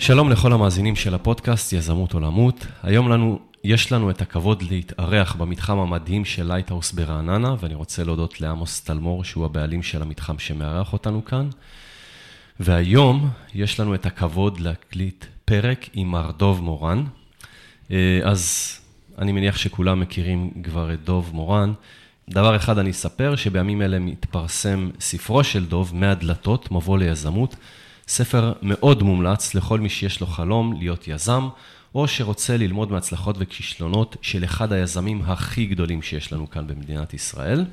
שלום לכל המאזינים של הפודקאסט יזמות עולמות. היום לנו, יש לנו את הכבוד להתארח במתחם המדהים של Lighthouse ברעננה, ואני רוצה להודות לעמוס טלמור, שהוא הבעלים של המתחם שמארח אותנו כאן. והיום יש לנו את הכבוד להקליט פרק עם מר דוב מורן. אה, אז אני מניח שכולם מכירים כבר את דוב מורן. דבר אחד אני אספר, שבימים אלה מתפרסם ספרו של דוב, מאה דלתות, מבוא ליזמות. ספר מאוד מומלץ לכל מי שיש לו חלום להיות יזם, או שרוצה ללמוד מהצלחות וכישלונות של אחד היזמים הכי גדולים שיש לנו כאן במדינת ישראל.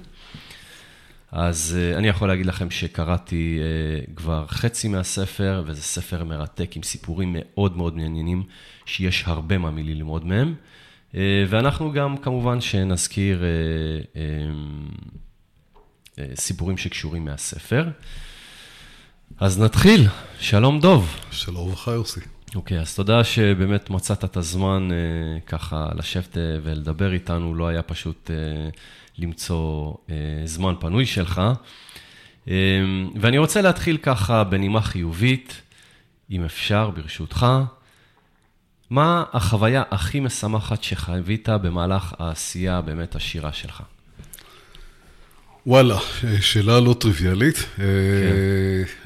אז אה, אני יכול להגיד לכם שקראתי אה, כבר חצי מהספר, וזה ספר מרתק עם סיפורים מאוד מאוד מעניינים, שיש הרבה מה מללמוד מהם. אה, ואנחנו גם כמובן שנזכיר סיפורים שקשורים מהספר. אז נתחיל, שלום דוב. שלום וברכה יוסי. אוקיי, אז תודה שבאמת מצאת את הזמן אה, ככה לשבת אה, ולדבר איתנו, לא היה פשוט אה, למצוא אה, זמן פנוי שלך. אה, ואני רוצה להתחיל ככה בנימה חיובית, אם אפשר, ברשותך. מה החוויה הכי משמחת שחווית במהלך העשייה באמת עשירה שלך? וואלה, שאלה לא טריוויאלית. כן.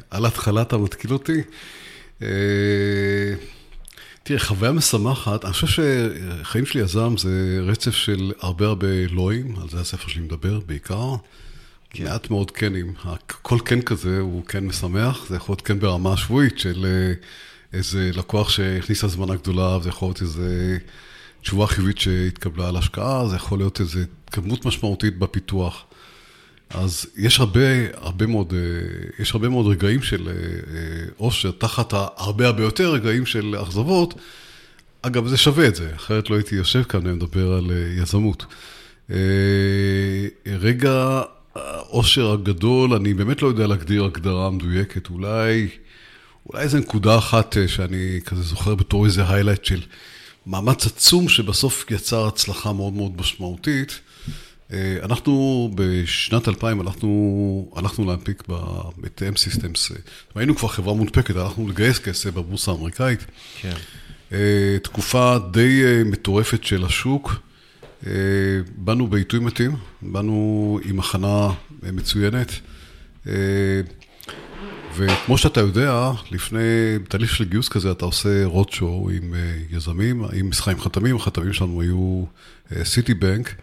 על התחלה אתה מתקיל אותי. תראה, חוויה משמחת, אני חושב שחיים של יזם זה רצף של הרבה הרבה לואים, על זה הספר שלי מדבר בעיקר. כן. מעט מאוד קנים, כל קן כזה הוא קן משמח, זה יכול להיות קן ברמה שבועית של איזה לקוח שהכניס הזמנה גדולה, זה יכול להיות איזה תשובה חיובית שהתקבלה על השקעה, זה יכול להיות איזה כמות משמעותית בפיתוח. אז יש הרבה, הרבה מאוד, אה, יש הרבה מאוד רגעים של אושר, אה, תחת הרבה הרבה יותר רגעים של אכזבות. אגב, זה שווה את זה, אחרת לא הייתי יושב כאן ומדבר על אה, יזמות. רגע האושר הגדול, אני באמת לא יודע להגדיר הגדרה מדויקת, אולי, אולי איזו נקודה אחת שאני כזה זוכר בתור איזה היילייט של מאמץ עצום שבסוף יצר הצלחה מאוד מאוד משמעותית. אה, אנחנו בשנת 2000 הלכנו, הלכנו להנפיק את M-Systems, היינו כבר חברה מונפקת, הלכנו לגייס כסף בבורסה האמריקאית. כן. אה, תקופה די אה, מטורפת של השוק. באנו בעיתוי מתאים, באנו עם הכנה מצוינת. וכמו שאתה יודע, לפני תהליך של גיוס כזה, אתה עושה רודשו עם יזמים, עם מסחרים חתמים, החתמים שלנו היו סיטי בנק.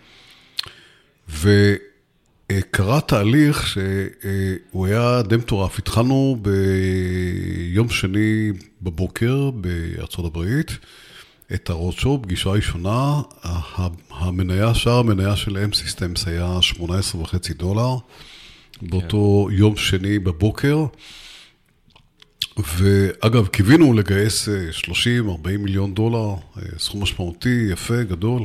וקרה תהליך שהוא היה די מטורף. התחלנו ביום שני בבוקר בארצות הברית את הרודשו, פגישה ראשונה, המניה, שער המניה של M-Systems היה 18 וחצי דולר, באותו כן. יום שני בבוקר. ואגב, קיווינו לגייס 30-40 מיליון דולר, סכום משמעותי, יפה, גדול.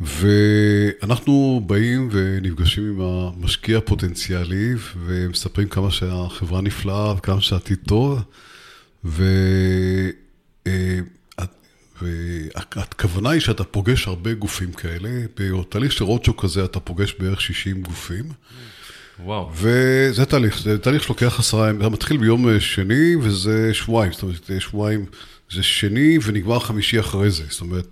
ואנחנו באים ונפגשים עם המשקיע הפוטנציאלי ומספרים כמה שהחברה נפלאה וכמה שהעתיד טוב. ו... אה, והכוונה היא שאתה פוגש הרבה גופים כאלה, בתהליך של רודשו כזה אתה פוגש בערך 60 גופים. וואו. וזה תהליך, זה תהליך שלוקח עשרה ימים, זה מתחיל ביום שני וזה שבועיים, זאת אומרת, שבועיים זה שני ונגמר חמישי אחרי זה, זאת אומרת,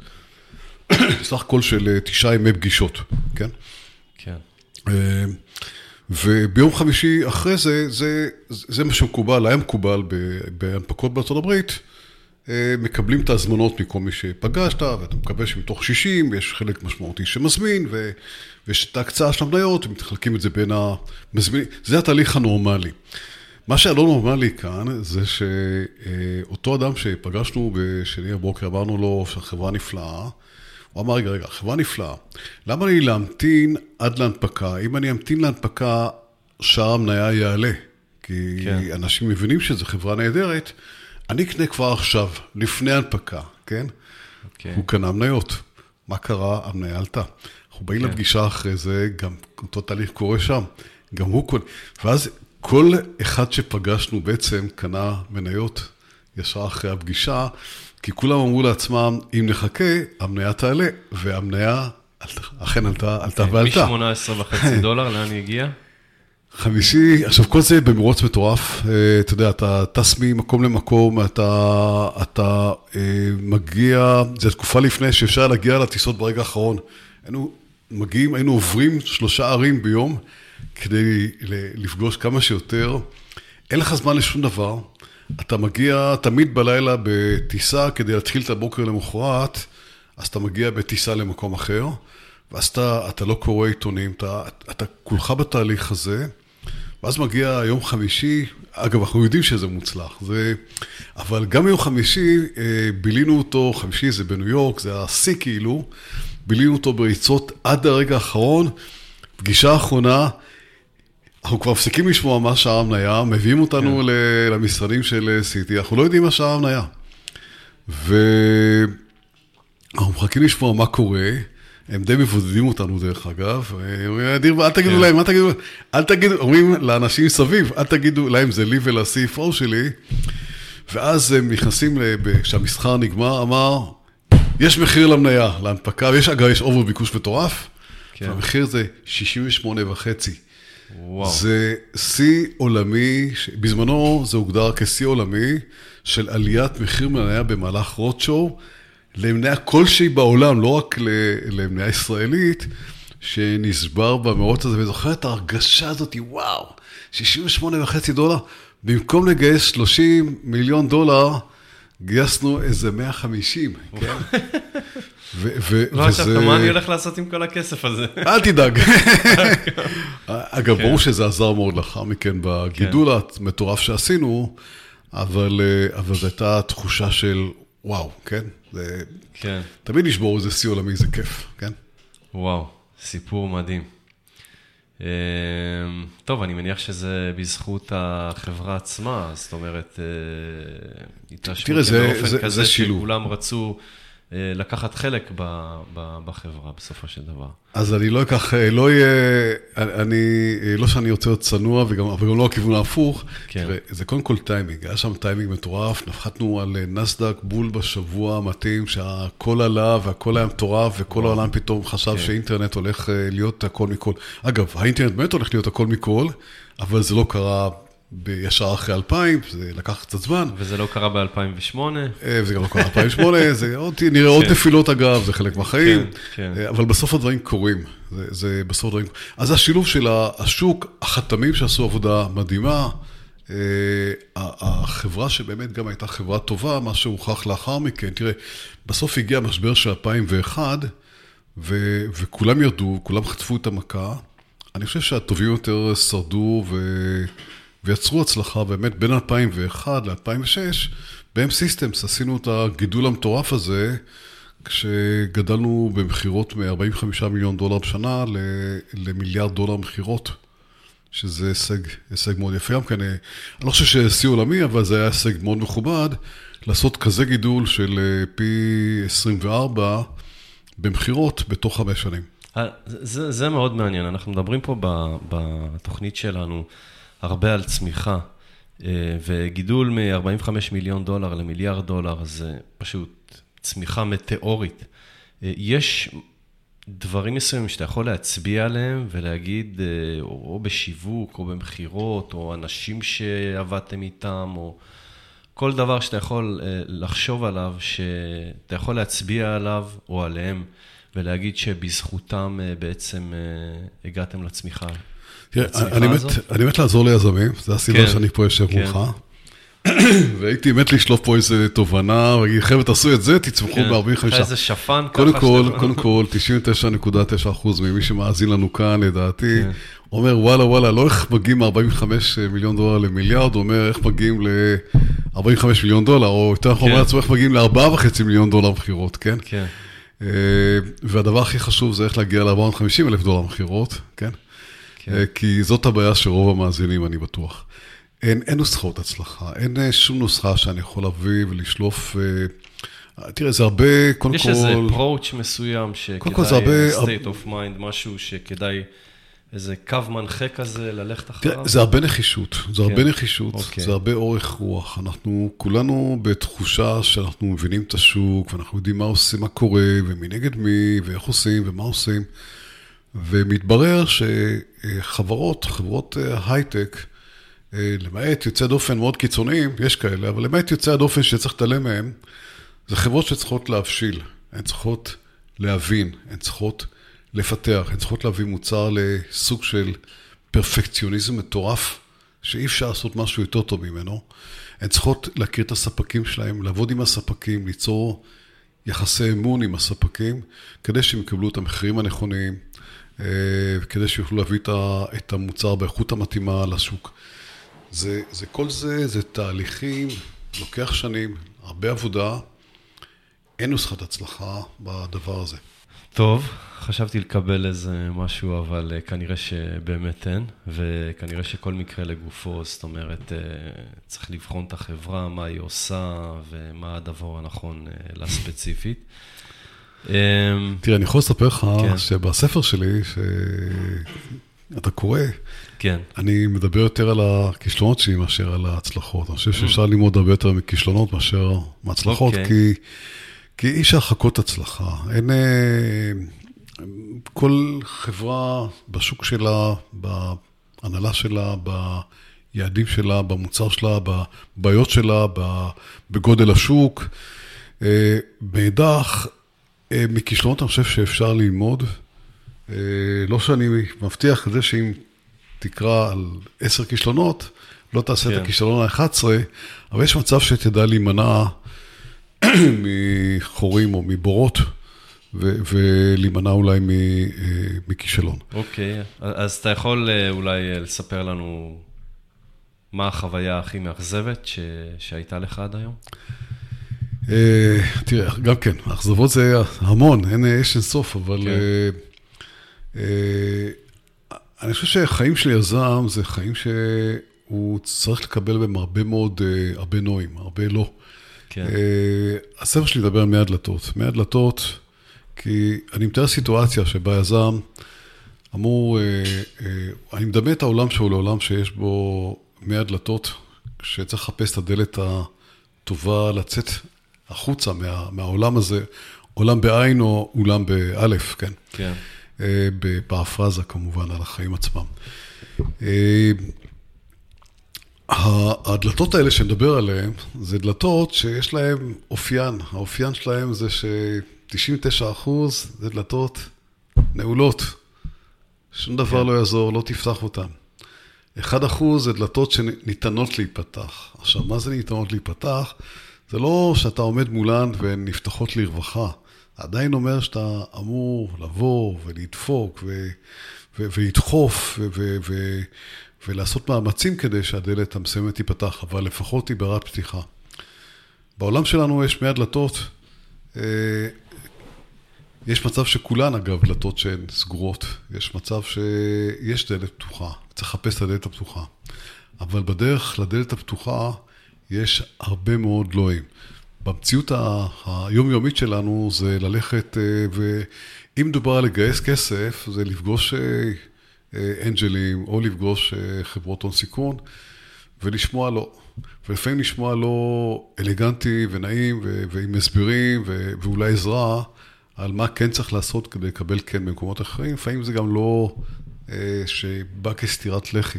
סך הכל של אה, תשעה ימי פגישות, כן? כן. אה, וביום חמישי אחרי זה, זה, זה מה שמקובל, היה מקובל בהנפקות בארצות הברית, אה, מקבלים את ההזמנות מכל מי שפגשת, ואתה מקווה שמתוך 60 יש חלק משמעותי שמזמין, ויש את ההקצאה של המניות, ומתחלקים את זה בין המזמינים, זה התהליך הנורמלי. מה שהיה לא נורמלי כאן, זה שאותו אדם שפגשנו בשני הבוקר, אמרנו לו שהחברה נפלאה, הוא אמר, רגע, רגע, חברה נפלאה, למה לי להמתין עד להנפקה? אם אני אמתין להנפקה, שער המניה יעלה. כי כן. אנשים מבינים שזו חברה נהדרת, אני אקנה כבר עכשיו, לפני הנפקה, כן? Okay. אוקיי. הוא קנה מניות. מה קרה? המניה עלתה. אנחנו באים okay. כן. לפגישה אחרי זה, גם אותו תהליך קורה שם, גם הוא קונה. ואז כל אחד שפגשנו בעצם קנה מניות ישר אחרי הפגישה, כי כולם אמרו לעצמם, אם נחכה, המניה תעלה, והמניה אכן עלתה, עלתה ועלתה. מ-18 וחצי דולר, לאן היא הגיעה? חמישי, עכשיו כל זה במרוץ מטורף, אה, אתה יודע, אתה טס ממקום למקום, אתה, אתה אה, מגיע, זו תקופה לפני שאפשר להגיע לטיסות ברגע האחרון. היינו מגיעים, היינו עוברים שלושה ערים ביום כדי לפגוש כמה שיותר. אין לך זמן לשום דבר, אתה מגיע תמיד בלילה בטיסה כדי להתחיל את הבוקר למחרת, אז אתה מגיע בטיסה למקום אחר, ואז אתה, אתה לא קורא עיתונים, אתה, אתה כולך בתהליך הזה. ואז מגיע יום חמישי, אגב, אנחנו יודעים שזה מוצלח, זה... אבל גם יום חמישי, אה, בילינו אותו, חמישי זה בניו יורק, זה השיא כאילו, בילינו אותו בריצות עד הרגע האחרון, פגישה אחרונה, אנחנו כבר מפסיקים לשמוע מה שער המניה, מביאים אותנו כן. למשרדים של סיטי, אנחנו לא יודעים מה שער המניה. ואנחנו מחכים לשמוע מה קורה. הם די מבודדים אותנו דרך אגב, אומרים, אל תגידו כן. להם, אל תגידו, אל תגידו, אומרים לאנשים סביב, אל תגידו להם, זה לי ול-CFO שלי, ואז הם נכנסים, כשהמסחר נגמר, אמר, יש מחיר למניה, להנפקה, ויש, אגב, יש אובר ביקוש מטורף, כן. והמחיר זה 68 וחצי. וואו. זה שיא עולמי, בזמנו זה הוגדר כשיא עולמי של עליית מחיר מניה במהלך רוטשואו. למניה כלשהי בעולם, לא רק למניה ישראלית, שנשבר במאות הזה, וזוכר את ההרגשה הזאת, וואו, 68 וחצי דולר, במקום לגייס 30 מיליון דולר, גייסנו איזה 150, כן? לא חשבת, מה אני הולך לעשות עם כל הכסף הזה? אל תדאג. אגב, ברור כן. שזה עזר מאוד לאחר מכן בגידול כן. המטורף שעשינו, אבל זו הייתה תחושה של וואו, כן? כן. תמיד לשבור איזה שיא עולמי זה כיף, כן? וואו, סיפור מדהים. אמ, טוב, אני מניח שזה בזכות החברה עצמה, זאת אומרת, אה, התרשמות באופן כזה שכולם רצו אה, לקחת חלק ב, ב, בחברה בסופו של דבר. אז אני לא אקח, אה, לא יהיה, אני, אה, לא שאני רוצה להיות צנוע, וגם, אבל גם לא הכיוון ההפוך. כן. זה קודם כל טיימינג, היה שם טיימינג מטורף, נחתנו על נסד"ק בול בשבוע המתאים, שהכל עלה והכל היה מטורף, וכל. העולם פתאום חשב כן. שאינטרנט הולך להיות הכל מכל. אגב, האינטרנט באמת הולך להיות הכל מכל, אבל זה לא קרה ישר אחרי 2000, זה לקח קצת זמן. וזה לא קרה ב-2008. אה, וזה גם לא קרה ב-2008, זה עוד, נראה עוד כן. נפילות אגב, זה חלק מהחיים, כן, כן. אה, אבל בסוף הדברים קורים. זה, זה בסוף הדברים... אז השילוב של השוק, החתמים שעשו עבודה מדהימה, אה, החברה שבאמת גם הייתה חברה טובה, מה שהוכח לאחר מכן, תראה, בסוף הגיע המשבר של 2001, ו, וכולם ירדו, כולם חטפו את המכה. אני חושב שהטובים יותר שרדו, ו... ויצרו הצלחה באמת בין 2001 ל-2006, ב-M Systems עשינו את הגידול המטורף הזה, כשגדלנו במכירות מ-45 מיליון דולר בשנה למיליארד דולר מכירות, שזה הישג, הישג מאוד יפה. גם כן, אני לא חושב ששיא עולמי, אבל זה היה הישג מאוד מכובד, לעשות כזה גידול של אה, פי 24 במכירות בתוך חמש שנים. אה, זה, זה מאוד מעניין, אנחנו מדברים פה בתוכנית שלנו. הרבה על צמיחה, אה, וגידול מ-45 מיליון דולר למיליארד דולר זה פשוט צמיחה מטאורית. אה, יש דברים מסוימים שאתה יכול להצביע עליהם ולהגיד, אה, או בשיווק, או במכירות, או אנשים שעבדתם איתם, או כל דבר שאתה יכול לחשוב עליו, שאתה יכול להצביע עליו או עליהם, ולהגיד שבזכותם בעצם הגעתם לצמיחה. אני מת לעזור ליזמים, זו הסיבה כן, שאני פה יושב כן. מולך. והייתי מת לשלוף פה איזה תובנה, ולהגיד, חבר'ה, תעשו את זה, תצמחו כן. ב-45. איזה שפן ככה. קודם כל, קודם כל, 99.9% ממי שמאזין לנו כאן, לדעתי, אומר, וואלה, וואלה, לא איך מגיעים מ-45 מיליון דולר למיליארד, הוא אומר, איך מגיעים ל-45 מיליון דולר, או יותר נכון, אומר לעצמו, איך מגיעים ל-4.5 מיליון דולר מכירות, כן? כן. אה, והדבר הכי חשוב זה איך להגיע ל-450 אלף דולר מכירות, כן? כן. אה, כי זאת הבעיה של רוב המאזינים, אני בטוח. אין, אין נוסחאות הצלחה, אין אה, שום נוסחה שאני יכול להביא ולשלוף. אה, תראה, זה הרבה, קודם יש כל... יש איזה approach מסוים שכדאי, כל הרבה, state of mind, משהו שכדאי, איזה קו מנחה כזה, ללכת אחריו? תראה, זה הרבה נחישות, זה כן. הרבה נחישות, אוקיי. זה הרבה אורך רוח. אנחנו כולנו בתחושה שאנחנו מבינים את השוק, ואנחנו יודעים מה עושים, מה קורה, ומי נגד מי, ואיך עושים, ומה עושים. ומתברר שחברות, חברות אה, הייטק, אה, למעט יוצאי דופן מאוד קיצוניים, יש כאלה, אבל למעט יוצאי הדופן שצריך להתעלם מהם, זה חברות שצריכות להבשיל, הן צריכות להבין, הן צריכות לפתח, הן צריכות להביא מוצר לסוג של פרפקציוניזם מטורף, שאי אפשר לעשות משהו יותר טוב ממנו. הן צריכות להכיר את הספקים שלהם, לעבוד עם הספקים, ליצור יחסי אמון עם הספקים, כדי שהם יקבלו את המחירים הנכונים, כדי שיוכלו להביא את המוצר באיכות המתאימה לשוק. זה, זה כל זה, זה תהליכים, לוקח שנים, הרבה עבודה, אין נוסחת הצלחה בדבר הזה. טוב, חשבתי לקבל איזה משהו, אבל אה, כנראה שבאמת אין, וכנראה שכל מקרה לגופו, זאת אומרת, אה, צריך לבחון את החברה, מה היא עושה ומה הדבר הנכון אה, לה ספציפית. אמ, תראה, אני יכול לספר לך כן. שבספר שלי, שאתה קורא, כן. אני מדבר יותר על הכישלונות שלי מאשר על ההצלחות. אני חושב שאפשר ללמוד הרבה יותר מכישלונות מאשר מהצלחות. אוקיי. כי... כי אי אפשר לחכות הצלחה. אין... אה, כל חברה בשוק שלה, בהנהלה שלה, ביעדים שלה, במוצר שלה, בבעיות שלה, בגודל השוק. אה, מאידך, מכישלונות אני חושב שאפשר ללמוד. לא שאני מבטיח את זה שאם תקרא על עשר כישלונות, לא תעשה כן. את הכישלון ה-11, אבל יש מצב שתדע להימנע מחורים או מבורות, ולהימנע אולי אה, מכישלון. אוקיי, okay. אז אתה יכול אה, אולי אה, לספר לנו מה החוויה הכי מאכזבת ש... שהייתה לך עד היום? תראה, גם כן, אכזבות זה המון, אין, יש אין סוף, אבל... כן. אני חושב שהחיים של יזם זה חיים שהוא צריך לקבל בהם הרבה מאוד, הרבה נועים, הרבה לא. כן. אה, הספר שלי מדבר על 100 דלתות. 100 דלתות, כי אני מתאר סיטואציה שבה יזם אמור, אה, אה, אני מדמה את העולם שלו לעולם שיש בו 100 דלתות, שצריך לחפש את הדלת הטובה לצאת החוצה מה, מהעולם הזה, עולם בעין או אולם באלף, כן? כן. בפרפרזה כמובן על החיים עצמם. הדלתות האלה שנדבר עליהן, זה דלתות שיש להן אופיין. האופיין שלהן זה ש-99% זה דלתות נעולות. שום דבר כן. לא יעזור, לא תפתח אותן. 1% זה דלתות שניתנות להיפתח. עכשיו, מה זה ניתנות להיפתח? זה לא שאתה עומד מולן והן נפתחות לרווחה. עדיין אומר שאתה אמור לבוא ולדפוק ו- ו- ולדחוף ו- ו- ולעשות מאמצים כדי שהדלת המסוימת תיפתח, אבל לפחות היא ברת פתיחה. בעולם שלנו יש מאה דלתות. אה, יש מצב שכולן, אגב, דלתות שהן סגורות. יש מצב שיש דלת פתוחה, צריך לחפש את הדלת הפתוחה. אבל בדרך לדלת הפתוחה יש הרבה מאוד לואים. במציאות היומיומית שלנו זה ללכת, אה, ואם מדובר על לגייס כסף, זה לפגוש אה, אנג'לים, או לפגוש אה, חברות הון סיכון, ולשמוע לא. ולפעמים לשמוע לא אלגנטי ונעים, ועם הסברים, ואולי עזרה על מה כן צריך לעשות כדי לקבל כן במקומות אחרים. לפעמים זה גם לא אה, שבא כסטירת לחי.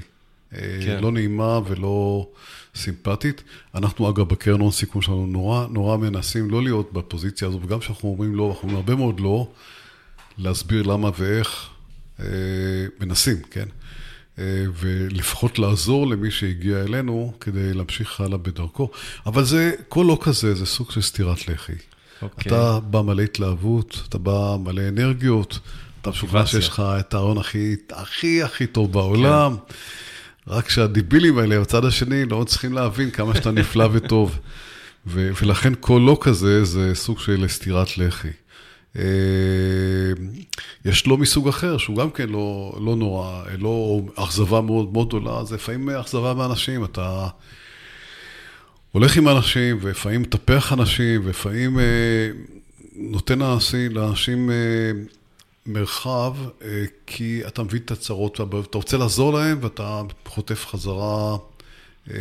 אה, כן. לא נעימה ולא סימפטית. אנחנו, אגב, בקרן הון סיכון שלנו נורא, נורא מנסים לא להיות בפוזיציה הזו, וגם כשאנחנו אומרים לא, אנחנו אומרים הרבה מאוד לא, להסביר למה ואיך אה, מנסים, כן? אה, ולפחות לעזור למי שהגיע אלינו כדי להמשיך הלאה בדרכו. אבל זה, כל לא כזה, זה סוג של סטירת לחי. Okay. אוקיי. אתה בא מלא התלהבות, אתה בא מלא אנרגיות, אתה משוכנע שיש לך את ההון הכי, הכי הכי טוב בעולם. כן. רק שהדיבילים האלה בצד השני לא צריכים להבין כמה שאתה נפלא וטוב. ו- ולכן כל לא כזה זה סוג של סטירת לחי. אה, יש לו מסוג אחר, שהוא גם כן לא, לא נורא, לא אכזבה מאוד מאוד גדולה, זה לפעמים אכזבה מאנשים, אתה הולך עם אנשים, ולפעמים מטפח אנשים, ולפעמים אה, נותן לאנשים, לאנשים אה, מרחב, אה, כי אתה מבין את הצרות, אתה רוצה לעזור להם, ואתה חוטף חזרה, אה,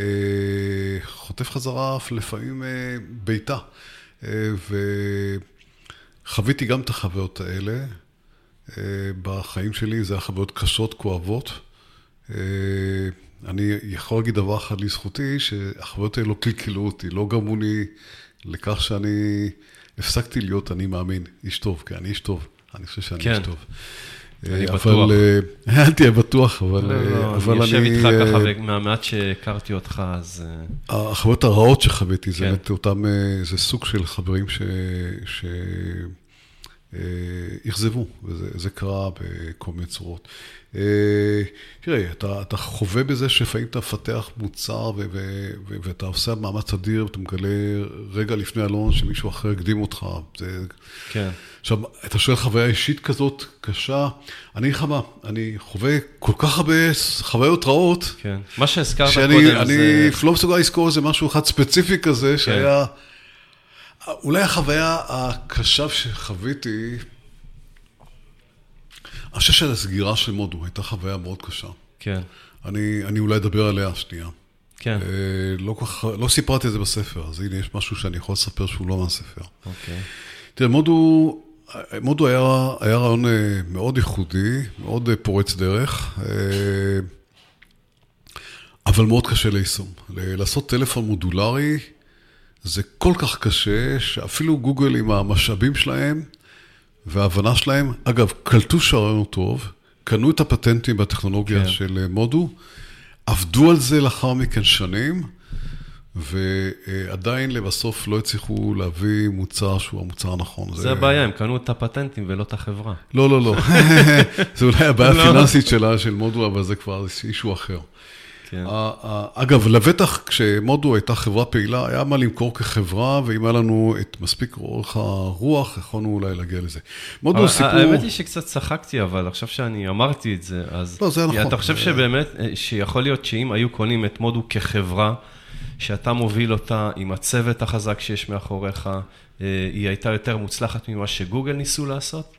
חוטף חזרה לפעמים אה, בעיטה. אה, ו... חוויתי גם את החוויות האלה, בחיים שלי, זה היה חוויות קשות, כואבות. אני יכול להגיד דבר אחד לזכותי, שהחוויות האלה לא קלקלו אותי, לא גרמו לי לכך שאני הפסקתי להיות אני מאמין, איש טוב, כי אני איש טוב, אני חושב שאני כן. איש טוב. אני אבל, בטוח. אה, אל תהיה בטוח, אבל, לא, לא, אה, אבל אני יושב איתך אה, ככה, ומהמעט שהכרתי אותך, אז... אה, החוויות הרעות שחוויתי, זה כן. באמת אותם, אה, זה סוג של חברים ש... ש... אה, אכזבו, וזה זה קרה בכל מיני צורות. אה, תראה, אתה, חווה בזה שלפעמים אתה מפתח מוצר ו- ו- ו- ואתה עושה מאמץ אדיר, ואתה מגלה רגע לפני אלון שמישהו אחר הקדים אותך. כן. עכשיו, אתה שואל חוויה אישית כזאת קשה, אני אגיד לך מה, אני חווה כל כך הרבה חוויות רעות, כן. מה שהזכרת שאני קודם אני זה... לא מסוגל לזכור איזה משהו אחד ספציפי כזה, שהיה... אולי החוויה הקשה שחוויתי, אני חושב שהסגירה של מודו הייתה חוויה מאוד קשה. כן, אני, אני אולי אדבר עליה שנייה. כן, אה, לא, כך, לא סיפרתי את זה בספר, אז הנה יש משהו שאני יכול לספר שהוא לא מהספר. אוקיי. תראה, מודו, מודו היה, היה רעיון אה, מאוד ייחודי, מאוד אה, פורץ דרך, אה, אבל מאוד קשה ליישום. לעשות טלפון מודולרי זה כל כך קשה, שאפילו גוגל עם המשאבים שלהם וההבנה שלהם, אגב, קלטו שהרעיון הוא טוב, קנו את הפטנטים בטכנולוגיה כן. של מודו, עבדו על זה לאחר מכן שנים, ועדיין לבסוף לא הצליחו להביא מוצר שהוא המוצר הנכון. זה הבעיה, הם קנו את הפטנטים ולא את החברה. לא, לא, לא. זה אולי הבעיה לא. הפיננסית שלה, של מודו, אבל זה כבר אישו אחר. כן, אגב, לבטח כשמודו הייתה חברה פעילה, היה מה למכור כחברה, ואם היה לנו את מספיק אורך הרוח, יכולנו אולי להגיע לזה. מודו סיפור... האמת היא שקצת צחקתי, אבל עכשיו שאני אמרתי את זה, אז... לא, זה היה נכון. אתה חושב שבאמת, אה, שיכול להיות שאם היו קונים את מודו כחברה, שאתה מוביל אותה עם הצוות החזק שיש מאחוריך, אה, היא הייתה יותר מוצלחת ממה שגוגל ניסו לעשות?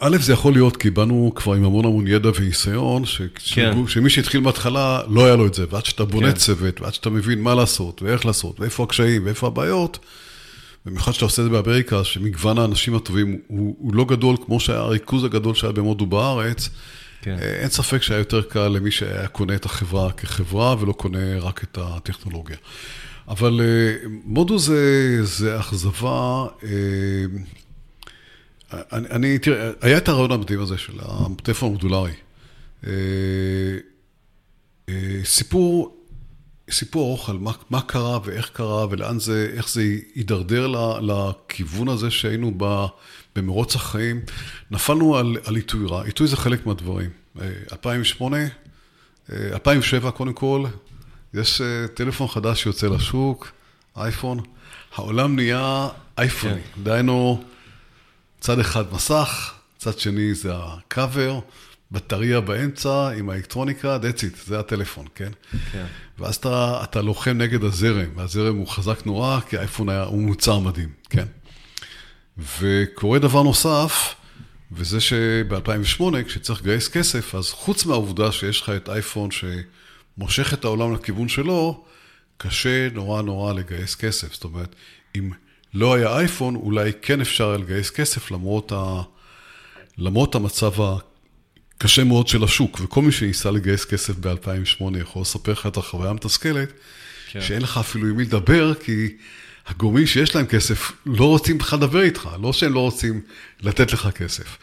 א', זה יכול להיות, כי באנו כבר עם המון המון ידע וניסיון, ש- כן. שמי שהתחיל מההתחלה, לא היה לו את זה. ועד שאתה בונה כן. צוות, ועד שאתה מבין מה לעשות, ואיך לעשות, ואיפה הקשיים, ואיפה הבעיות, במיוחד שאתה עושה את זה באמריקה, שמגוון האנשים הטובים הוא, הוא לא גדול כמו שהיה הריכוז הגדול שהיה במודו בארץ, כן. אה, אין ספק שהיה יותר קל למי שהיה קונה את החברה כחברה, ולא קונה רק את הטכנולוגיה. אבל אה, מודו זה, זה אכזבה, אה, אני, אני, תראה, היה את הרעיון המדהים הזה של הטלפון המודולרי. סיפור, סיפור ארוך על מה, מה קרה ואיך קרה ולאן זה, איך זה הידרדר ל- לכיוון הזה שהיינו ב, במרוץ החיים. נפלנו על, על עיתוי רע, עיתוי זה חלק מהדברים. אה, 2008, אה, 2007 קודם כל, יש אה, טלפון חדש שיוצא לשוק, אייפון. העולם נהיה אייפוני, כן. דהיינו, צד אחד מסך, צד שני זה הקאבר, בטריה באמצע עם האלקטרוניקה, that's it, זה הטלפון, כן? כן. ואז אתה, אתה לוחם נגד הזרם, והזרם הוא חזק נורא, כי האייפון היה, הוא מוצר מדהים, כן? וקורה דבר נוסף, וזה שב-2008, כשצריך לגייס כסף, אז חוץ מהעובדה שיש לך את אייפון שמושך את העולם לכיוון שלו, קשה נורא נורא לגייס כסף. זאת אומרת, אם לא היה אייפון, אולי כן אפשר היה לגייס כסף למרות, ה... למרות המצב הקשה מאוד של השוק. וכל מי שניסה לגייס כסף ב-2008 יכול לספר לך את החוויה המתסכלת, כן. שאין לך אפילו עם מי לדבר, כי הגורמים שיש להם כסף לא רוצים בכלל לדבר איתך, לא שהם לא רוצים לתת לך כסף.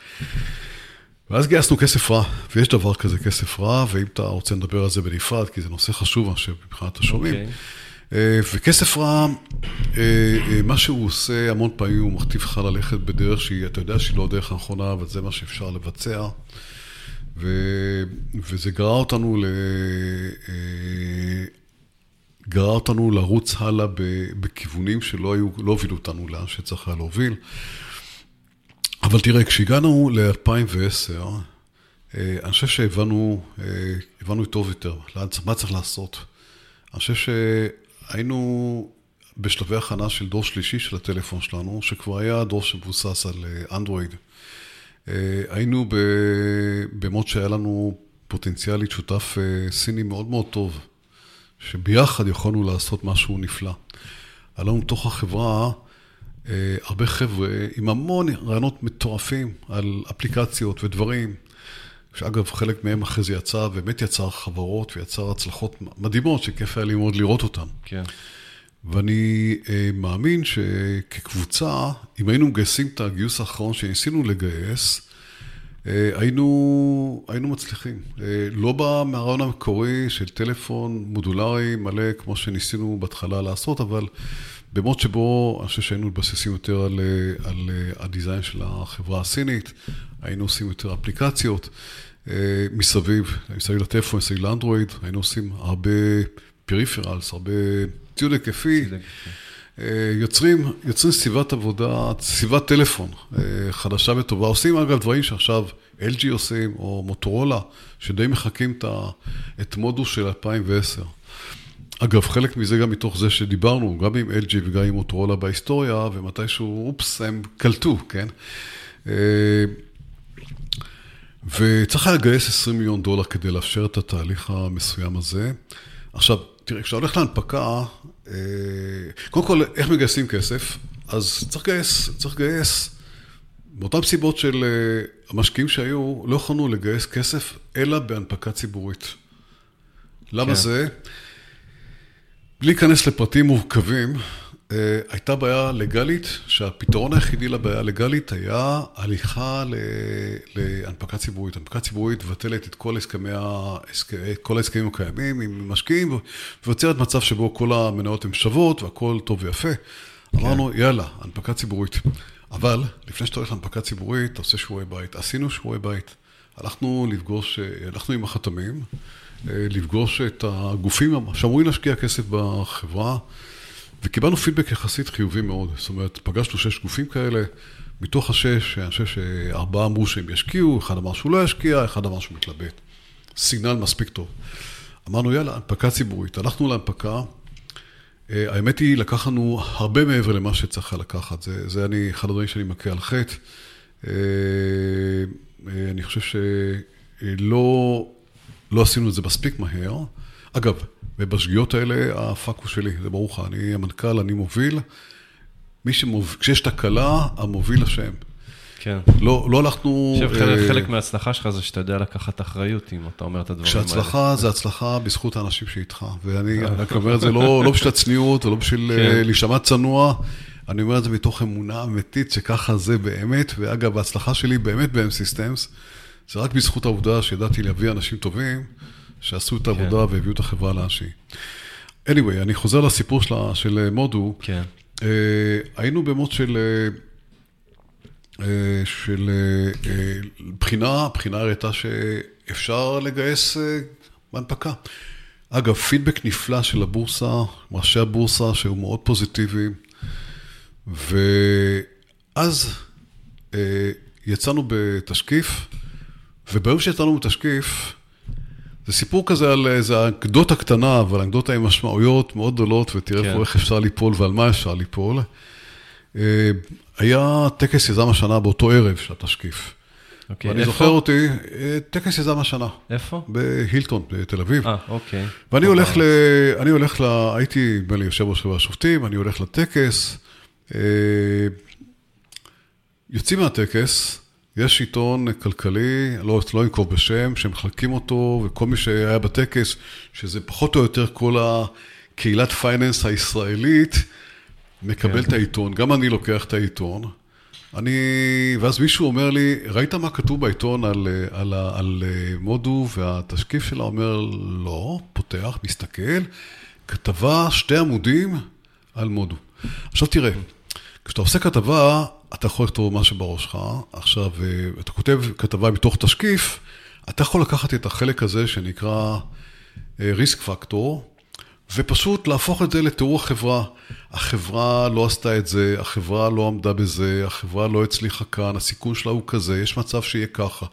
ואז גייסנו כסף רע, ויש דבר כזה כסף רע, ואם אתה רוצה לדבר על זה בנפרד, כי זה נושא חשוב, אני חושב, מבחינת השומעים. אוקיי. אה, וכסף רע, אה, אה, מה שהוא עושה המון פעמים, הוא מכתיב לך ללכת בדרך שהיא, אתה יודע שהיא לא הדרך הנכונה, אבל זה מה שאפשר לבצע. ו, וזה גרר אותנו ל... גרר אותנו לרוץ הלאה בכיוונים שלא היו, לא הובילו אותנו לאן שצריך היה להוביל. אבל תראה, כשהגענו ל-2010, אה, אני חושב שהבנו, אה, הבנו טוב יותר, מה צריך לעשות. אני חושב שהיינו בשלבי הכנה של דור שלישי של הטלפון שלנו, שכבר היה דור שמבוסס על אנדרואיד. אה, היינו במוד שהיה לנו פוטנציאלית שותף סיני מאוד מאוד טוב, שביחד יכולנו לעשות משהו נפלא. לנו בתוך החברה אה, הרבה חבר'ה עם המון רעיונות מטורפים על אפליקציות ודברים, שאגב, חלק מהם אחרי זה יצא, באמת יצר חברות ויצר הצלחות מדהימות, שכיף היה לי מאוד לראות אותן. כן. ואני אה, מאמין שכקבוצה, אם היינו מגייסים את הגיוס האחרון שניסינו לגייס, היינו, היינו מצליחים. אה, לא מהרעיון המקורי של טלפון מודולרי מלא, כמו שניסינו בהתחלה לעשות, אבל במוד שבו אני חושב שהיינו מתבססים יותר על, אה, על הדיזיין של החברה הסינית, היינו עושים יותר אפליקציות מסביב, מסביב לטלפון, מסביב לאנדרואיד, היינו עושים הרבה פריפרלס, הרבה ציוד היקפי. יוצרים, יוצרים סביבת עבודה, סביבת טלפון חדשה וטובה. עושים אגב דברים שעכשיו LG עושים, או מוטורולה, שדי מחקים את מודוס של 2010. אגב, חלק מזה גם מתוך זה שדיברנו, גם עם LG וגם עם מוטורולה בהיסטוריה, ומתישהו, אופס, הם קלטו, כן? אה, וצריך היה לגייס 20 מיליון דולר כדי לאפשר את התהליך המסוים הזה. עכשיו, תראה, כשאתה הולך להנפקה, אה, קודם כל, איך מגייסים כסף? אז צריך לגייס, צריך לגייס מאותן סיבות של אה, המשקיעים שהיו, לא יכולנו לגייס כסף, אלא בהנפקה ציבורית. למה כן. זה? בלי להיכנס לפרטים מורכבים, אה, הייתה בעיה לגלית, שהפתרון היחידי לבעיה לגלית היה הליכה להנפקה ציבורית. הנפקה ציבורית מבטלת את כל, הסכמי, את כל ההסכמים הקיימים עם משקיעים, ויוצרת מצב שבו כל המניות הן שוות והכל טוב ויפה. כן. אמרנו, יאללה, הנפקה ציבורית. אבל לפני שאתה הולך להנפקה ציבורית, אתה עושה שיעורי בית. עשינו שיעורי בית. הלכנו לפגוש, הלכנו עם החתמים, לפגוש את הגופים שאמורים להשקיע כסף בחברה, וקיבלנו פידבק יחסית חיובי מאוד. זאת אומרת, פגשנו שש גופים כאלה, מתוך השש, אני חושב שארבעה אמרו שהם ישקיעו, אחד אמר שהוא לא ישקיע, אחד אמר שהוא מתלבט. סיגנל מספיק טוב. אמרנו, יאללה, הנפקה ציבורית. הלכנו להנפקה. אה, האמת היא, לקח לנו הרבה מעבר למה שצריך לקחת. זה, זה אני, אחד הדברים שאני מכה על חטא. אה, אה, אני חושב שלא לא עשינו את זה מספיק מהר. אגב, ובשגיאות האלה הפאקו שלי, זה ברור לך, אני המנכ"ל, אני מוביל. מי שמוביל, כשיש תקלה, המוביל אשם. כן. לא, לא הלכנו... אני חושב אה, חלק מההצלחה שלך זה שאתה יודע לקחת אחריות, אם אתה אומר את הדברים האלה. כשהצלחה זה הצלחה בזכות האנשים שאיתך. ואני רק אומר את זה לא, לא בשביל הצניעות ולא בשביל כן. אה, להישמע צנוע, אני אומר את זה מתוך אמונה אמיתית שככה זה באמת. ואגב, ההצלחה שלי באמת ב-M Systems, זה רק בזכות העובדה שידעתי להביא אנשים טובים, שעשו את העבודה כן. והביאו את החברה לאן שהיא. anyway, אני חוזר לסיפור שלה, של מודו. כן. Uh, היינו במוד של... Uh, אה, של אה, אה, בחינה, הבחינה הראתה שאפשר לגייס בהנפקה. אגב, פידבק נפלא של הבורסה, ראשי הבורסה, שהיו מאוד פוזיטיביים, ואז יצאנו בתשקיף, וביום שיצאנו בתשקיף, זה סיפור כזה על איזו אנקדוטה קטנה, אבל אנקדוטה עם משמעויות מאוד גדולות, ותראה כן. איך אפשר ליפול ועל מה אפשר ליפול. אה, היה טקס יזם השנה באותו ערב של התשקיף. אוקיי, ואני איפה? זוכר אותי, אה, טקס יזם השנה. איפה? בהילטון, בתל אביב. אה, אוקיי. ואני הולך ל... אני הולך ל... הייתי, נדמה לי, יושב ראש חברה השופטים, אני הולך לטקס. אה, יוצאים מהטקס, יש עיתון כלכלי, לא, לא אנקוב בשם, שמחלקים אותו, וכל מי שהיה בטקס, שזה פחות או יותר כל הקהילת finance הישראלית, מקבל כן. את העיתון, גם אני לוקח את העיתון. אני, ואז מישהו אומר לי, ראית מה כתוב בעיתון על, על, על, על מודו והתשקיף שלה? אומר, לא, פותח, מסתכל, כתבה שתי עמודים על מודו. עכשיו תראה, כשאתה עושה כתבה, אתה יכול לכתוב מה שבראש שלך. עכשיו, אתה כותב כתבה מתוך תשקיף, אתה יכול לקחת את החלק הזה שנקרא ריסק אה, פקטור, ופשוט להפוך את זה לתיאור החברה. החברה לא עשתה את זה, החברה לא עמדה בזה, החברה לא הצליחה כאן, הסיכון שלה הוא כזה, יש מצב שיהיה ככה.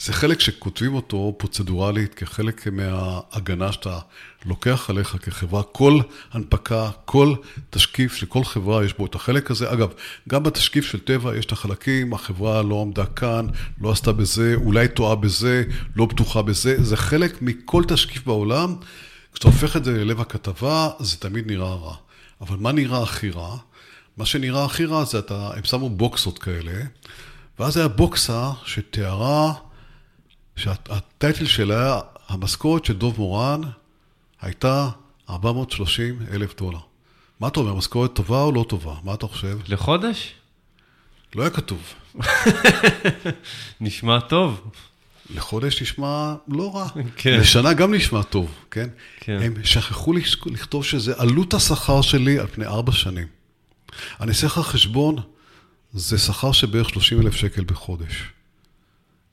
זה חלק שכותבים אותו פרוצדורלית כחלק מההגנה שאתה לוקח עליך כחברה. כל הנפקה, כל תשקיף של כל חברה יש בו את החלק הזה. אגב, גם בתשקיף של טבע יש את החלקים, החברה לא עמדה כאן, לא עשתה בזה, אולי טועה בזה, לא בטוחה בזה. זה חלק מכל תשקיף בעולם. כשאתה הופך את זה ללב הכתבה, זה תמיד נראה רע. אבל מה נראה הכי רע? מה שנראה הכי רע זה, אתה, הם שמו בוקסות כאלה, ואז היה בוקסה שתיארה, שהטייטל שלה היה, המשכורת של דוב מורן הייתה 430 אלף דולר. מה אתה אומר, משכורת טובה או לא טובה? מה אתה חושב? לחודש? לא היה כתוב. נשמע טוב. לחודש נשמע לא רע. כן. לשנה גם נשמע טוב, כן? כן. הם שכחו לכתוב שזה עלות השכר שלי על פני ארבע שנים. אני אעשה לך חשבון, זה שכר שבערך 30 אלף שקל בחודש.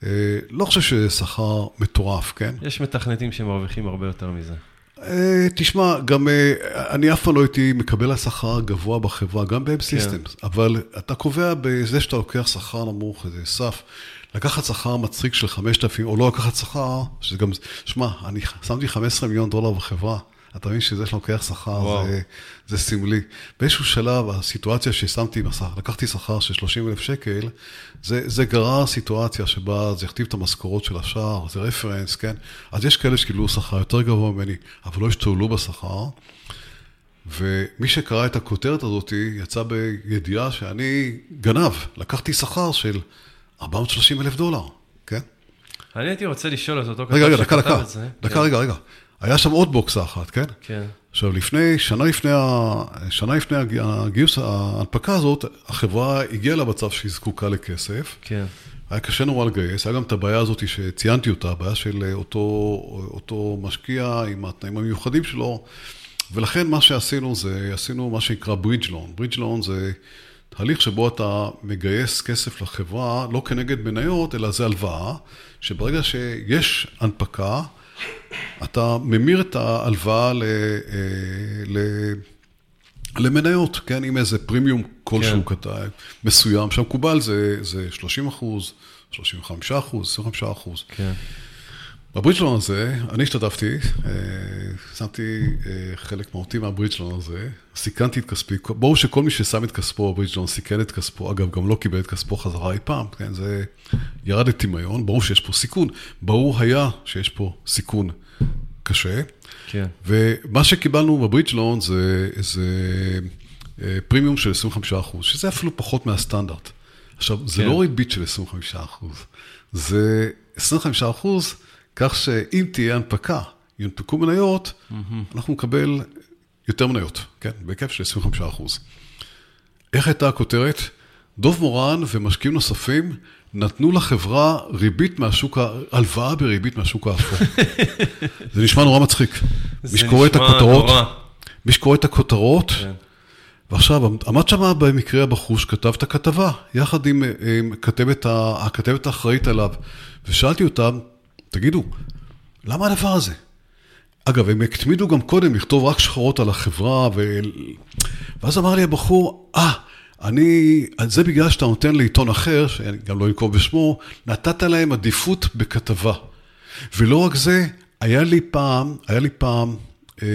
אה, לא חושב שזה שכר מטורף, כן? יש מתכנתים שמרוויחים הרבה יותר מזה. אה, תשמע, גם אה, אני אף פעם לא הייתי מקבל השכר הגבוה בחברה, גם ב-M Systems, אבל אתה קובע בזה שאתה לוקח שכר נמוך, איזה סף, לקחת שכר מצחיק של 5,000, או לא לקחת שכר, שזה גם, שמע, אני שמתי 15 מיליון דולר בחברה, אתה מבין שזה שאתה לוקח שכר זה, זה סמלי. באיזשהו שלב, הסיטואציה ששמתי, לקחתי שכר של 30 אלף שקל, זה, זה גרר סיטואציה שבה זה יכתיב את המשכורות של השאר, זה רפרנס, כן? אז יש כאלה שקיבלו שכר יותר גבוה ממני, אבל לא השתוללו בשכר. ומי שקרא את הכותרת הזאת יצא בידיעה שאני גנב, לקחתי שכר של 430 אלף דולר, כן? אני הייתי רוצה לשאול את אותו כתב שכתב את זה. דקה, רגע, רגע. היה שם עוד בוקסה אחת, כן? כן. עכשיו, לפני, שנה לפני, שנה לפני הגיוס, ההנפקה הזאת, החברה הגיעה למצב שהיא זקוקה לכסף. כן. היה קשה נורא לגייס, היה גם את הבעיה הזאת שציינתי אותה, הבעיה של אותו, אותו משקיע עם התנאים המיוחדים שלו, ולכן מה שעשינו זה, עשינו מה שנקרא ברידג' לון. ברידג' לון זה תהליך שבו אתה מגייס כסף לחברה, לא כנגד מניות, אלא זה הלוואה, שברגע שיש הנפקה, אתה ממיר את ההלוואה ל, אה, ל, למניות, כן, עם איזה פרימיום כלשהו כן. קטן, מסוים, שהמקובל זה, זה 30 אחוז, 35 אחוז, 25 אחוז. כן. בברידג'לון הזה, אני השתתפתי, אה, שמתי אה, חלק מהותי מהברידג'לון הזה, סיכנתי את כספי, ברור שכל מי ששם את כספו בברידג'לון סיכן את כספו, אגב, גם לא קיבל את כספו חזרה אי פעם, כן, זה ירד לטמיון, ברור שיש פה סיכון, ברור היה שיש פה סיכון קשה, כן. ומה שקיבלנו בברידג'לון זה, זה אה, פרימיום של 25 אחוז, שזה אפילו פחות מהסטנדרט. עכשיו, זה כן. לא ריבית של 25 אחוז, זה 25 אחוז, כך שאם תהיה הנפקה, יונפקו מניות. אנחנו נקבל יותר מניות, כן? בהיקף של 25 אחוז. איך הייתה הכותרת? דוב מורן ומשקיעים נוספים נתנו לחברה ריבית מהשוק, הלוואה בריבית מהשוק האפור. זה נשמע נורא מצחיק. מי שקורא את הכותרות, מי שקורא את הכותרות, כן. ועכשיו, עמד שם במקרה הבחוש, כתב את הכתבה, יחד עם, עם כתבת, הכתבת האחראית עליו, ושאלתי אותם, תגידו, למה הדבר הזה? אגב, הם הקטמידו גם קודם לכתוב רק שחורות על החברה, ו... ואז אמר לי הבחור, אה, ah, אני, זה בגלל שאתה נותן לעיתון אחר, שאני גם לא אנקוב בשמו, נתת להם עדיפות בכתבה. ולא רק זה, היה לי פעם, היה לי פעם, אה,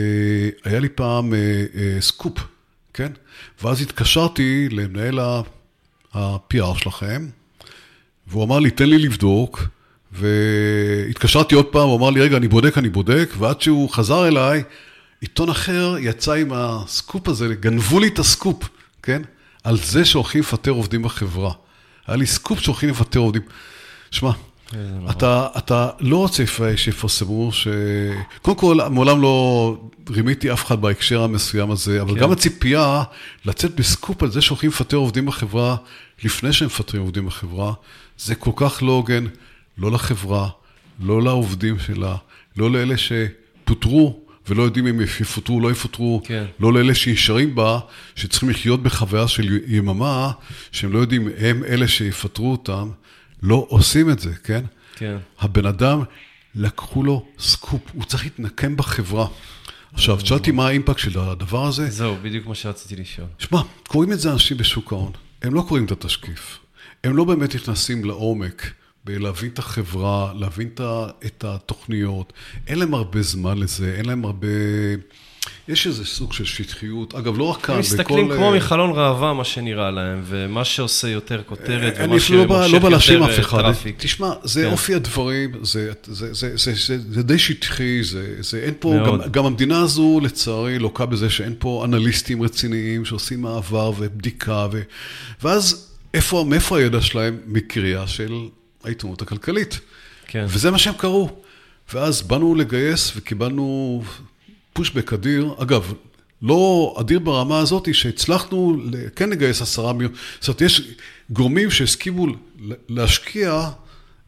היה לי פעם אה, אה, סקופ, כן? ואז התקשרתי למנהל ה-PR שלכם, והוא אמר לי, תן לי לבדוק. והתקשרתי עוד פעם, הוא אמר לי, רגע, אני בודק, אני בודק, ועד שהוא חזר אליי, עיתון אחר יצא עם הסקופ הזה, גנבו לי את הסקופ, כן? על זה שהולכים לפטר עובדים בחברה. היה לי סקופ שהולכים לפטר עובדים. שמע, אתה, אתה לא רוצה שיפרסמו ש... קודם כל, מעולם לא רימיתי אף אחד בהקשר המסוים הזה, אבל כן. גם הציפייה לצאת בסקופ על זה שהולכים לפטר עובדים בחברה, לפני שהם מפטרים עובדים בחברה, זה כל כך לא הוגן. לא לחברה, לא לעובדים שלה, לא לאלה שפוטרו ולא יודעים אם יפוטרו או לא יפוטרו, כן. לא לאלה שישרים בה, שצריכים לחיות בחוויה של יממה, שהם לא יודעים, הם אלה שיפטרו אותם, לא עושים את זה, כן? כן. הבן אדם, לקחו לו סקופ, הוא צריך להתנקם בחברה. עכשיו, שאלתי מה ה impact של הדבר הזה. זהו, בדיוק מה שרציתי לשאול. שמע, קוראים את זה אנשים בשוק ההון, הם לא קוראים את התשקיף, הם לא באמת נכנסים לעומק. בלהבין את החברה, להבין את התוכניות. אין להם הרבה זמן לזה, אין להם הרבה... יש איזה סוג של שטחיות, אגב, לא רק כאן, הם מסתכלים בכל, כמו אה, חלון ראווה, מה שנראה להם, ומה שעושה יותר כותרת, אני ומה אפילו לא בא- לא בא להאשים יותר אף אה, אחד. traffic. תשמע, זה כן. אופי הדברים, זה, די שטחי, זה, אין פה. גם, המדינה הזו לצערי לוקה בזה שאין פה אנליסטים רציניים שעושים מעבר ובדיקה, ואז איפה, מאיפה הידע שלהם? מקריאה של העיתונות הכלכלית. כן. וזה מה שהם קראו. ואז באנו לגייס וקיבלנו פושבק אדיר. אגב, לא אדיר ברמה הזאת שהצלחנו כן לגייס עשרה מיליון. זאת אומרת, יש גורמים שהסכימו להשקיע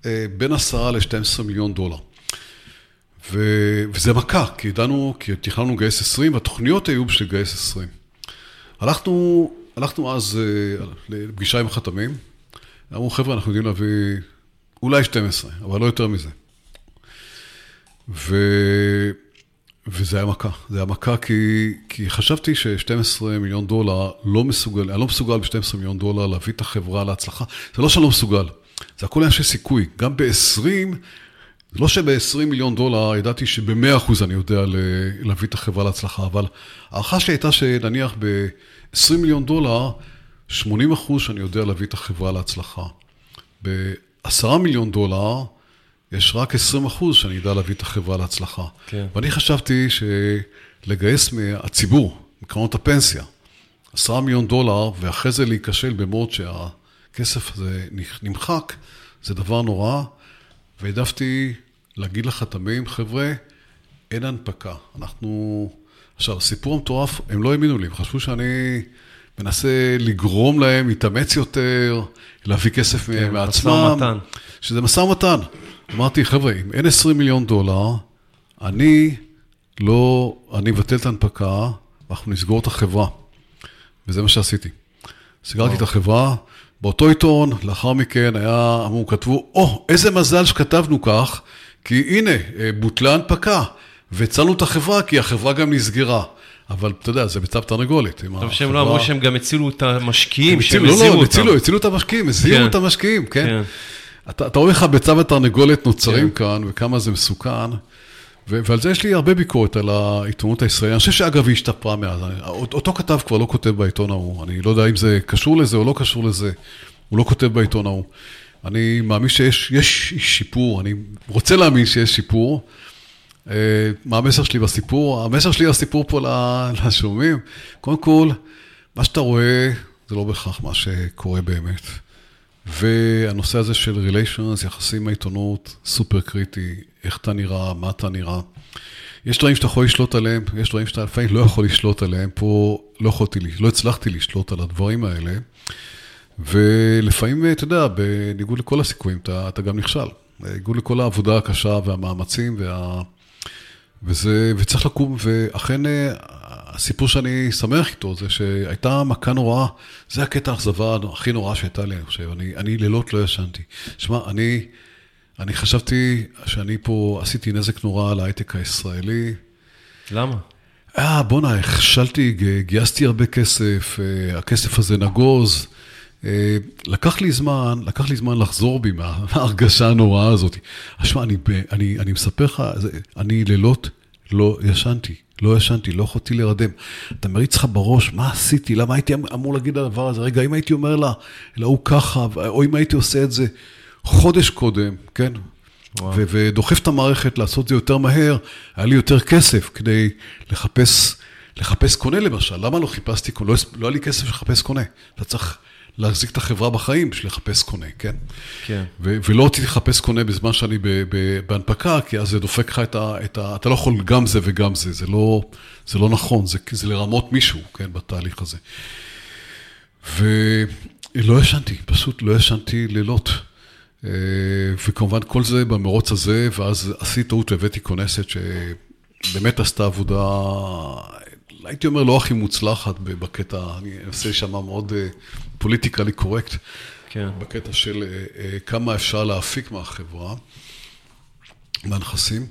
אה, בין עשרה ל-12 מיליון דולר. ו... וזה מכה, כי ידענו, כי תכננו לגייס 20, והתוכניות היו בשביל לגייס 20. הלכנו, הלכנו אז אה, לפגישה עם החתמים, אמרו, חבר'ה, אנחנו יודעים להביא אולי 12, אבל לא יותר מזה. ו... וזה היה מכה, זה היה מכה כי, כי חשבתי ש-12 מיליון דולר לא מסוגל, אני לא מסוגל ב-12 מיליון דולר להביא את החברה להצלחה. זה לא שאני לא מסוגל, זה הכל של סיכוי. גם ב-20, זה לא שב-20 מיליון דולר ידעתי שב-100% אני יודע להביא את החברה להצלחה, אבל ההערכה שלי הייתה שנניח ב-20 מיליון דולר, 80% שאני יודע להביא את החברה להצלחה. ב-10 מיליון דולר, יש רק 20 אחוז שאני אדע להביא את החברה להצלחה. כן. ואני חשבתי שלגייס מהציבור, מקרנות הפנסיה, 10 מיליון דולר, ואחרי זה להיכשל במוד שהכסף הזה נמחק, זה דבר נורא, והעדפתי להגיד לחתמים, חבר'ה, אין הנפקה. אנחנו... עכשיו, הסיפור המטורף, הם לא האמינו לי, הם חשבו שאני מנסה לגרום להם להתאמץ יותר, להביא כסף כן, מעצמם. משא ומתן. שזה משא ומתן. אמרתי, חבר'ה, אם אין 20 מיליון דולר, אני לא, אני אבטל את ההנפקה, ואנחנו נסגור את החברה. וזה מה שעשיתי. סגרתי את החברה, באותו עיתון, לאחר מכן היה, אמרו, כתבו, או, איזה מזל שכתבנו כך, כי הנה, אה, בוטלה הנפקה, והצלנו את החברה, כי החברה גם נסגרה. אבל אתה יודע, זה ביצה ותרנגולת. אם טוב שהם לא אמרו שהם גם הצילו את המשקיעים, הם שהם הזהירו לא, אותם. הצילו, הצילו את המשקיעים, הזהירו כן. את המשקיעים, כן. כן. אתה, אתה רואה איך הביצה ותרנגולת נוצרים כן. כאן, וכמה זה מסוכן, ועל זה יש לי הרבה ביקורת על העיתונות הישראלית. אני חושב שאגב, היא השתפרה מאז. אותו כתב כבר לא כותב בעיתון ההוא. אני לא יודע אם זה קשור לזה או לא קשור לזה. הוא לא כותב בעיתון ההוא. אני מאמין שיש יש שיפור, אני רוצה להאמין שיש שיפור. אה, מה המסר שלי בסיפור? המסר שלי בסיפור פה לשומעים, קודם כל, מה שאתה רואה זה לא בהכרח מה שקורה באמת. והנושא הזה של ריליישנס, יחסים עם העיתונות, סופר קריטי, איך אתה נראה, מה אתה נראה. יש דברים שאתה יכול לשלוט עליהם, יש דברים שאתה לפעמים לא יכול לשלוט עליהם. פה לא יכולתי, לא הצלחתי לשלוט על הדברים האלה. ולפעמים, אתה יודע, בניגוד לכל הסיכויים, אתה, אתה גם נכשל. בניגוד לכל העבודה הקשה והמאמצים, וה... וזה, וצריך לקום, ואכן אה, הסיפור שאני שמח איתו זה שהייתה מכה נוראה, זה הקטע האכזבה הכי נורא שהייתה לי, אני חושב. אני, אני לילות לא ישנתי. שמע, אני, אני חשבתי שאני פה עשיתי נזק נורא להייטק הישראלי. למה? אה, בואנה, הכשלתי, גייסתי הרבה כסף, אה, הכסף הזה נגוז. לקח לי זמן, לקח לי זמן לחזור בי מה- מההרגשה הנוראה הזאת. שמע, אני, אני, אני מספר לך, אני לילות לא ישנתי, לא ישנתי, לא יכולתי להירדם. אתה מריץ לך בראש, מה עשיתי? למה הייתי אמ- אמור להגיד על הדבר הזה? רגע, אם הייתי אומר לה, להוא ככה, או אם הייתי עושה את זה חודש קודם, כן? וואו. ו- ודוחף את המערכת לעשות את זה יותר מהר, היה לי יותר כסף כדי לחפש, לחפש קונה למשל. למה לא חיפשתי קונה? לא, לא היה לי כסף לחפש קונה. אתה צריך להחזיק את החברה בחיים בשביל לחפש קונה, כן? כן. ו- ולא רציתי לחפש קונה בזמן שאני ב- ב- בהנפקה, כי אז זה דופק לך את ה, את ה... אתה לא יכול גם זה וגם זה, זה לא, זה לא נכון, זה, זה לרמות מישהו, כן, בתהליך הזה. ולא ישנתי, פשוט לא ישנתי לילות. אה, וכמובן כל זה במרוץ הזה, ואז עשיתי טעות והבאתי כונסת שבאמת עשתה עבודה, הייתי אומר, לא הכי מוצלחת בקטע, אני אעשה שם מאוד פוליטיקלי קורקט. כן. בקטע של אה, אה, כמה אפשר להפיק מהחברה, מהנכסים.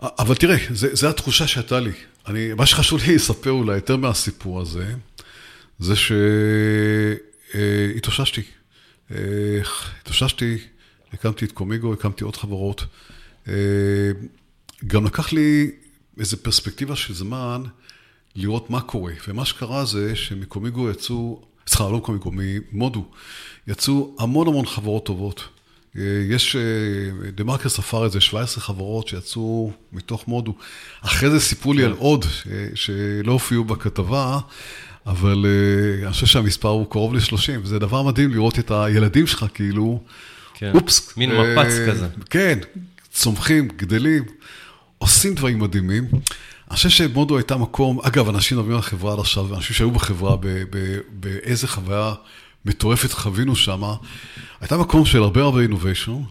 אבל תראה, זה, זה התחושה שהייתה לי. אני, מה שחשוב לי לספר אולי יותר מהסיפור הזה, זה שהתאוששתי. התאוששתי, הקמתי את קומיגו, הקמתי עוד חברות. אה, גם לקח לי איזו פרספקטיבה של זמן לראות מה קורה. ומה שקרה זה שמקומיגו יצאו, סליחה, לא מקומיגו, ממודו, יצאו המון המון חברות טובות. אה, יש, דה מרקר ספר איזה 17 חברות שיצאו מתוך מודו. אחרי זה סיפרו לי על עוד שלא הופיעו בכתבה, אבל אה, אני חושב שהמספר הוא קרוב ל-30, וזה דבר מדהים לראות את הילדים שלך כאילו, כן. אופס. מין אה, מפץ כזה. כן, צומחים, גדלים, עושים דברים מדהימים. אני חושב שמודו הייתה מקום, אגב, אנשים מדברים על החברה עד עכשיו, אנשים שהיו בחברה, באיזה חוויה מטורפת חווינו שם, הייתה מקום של הרבה הרבה אינוביישן,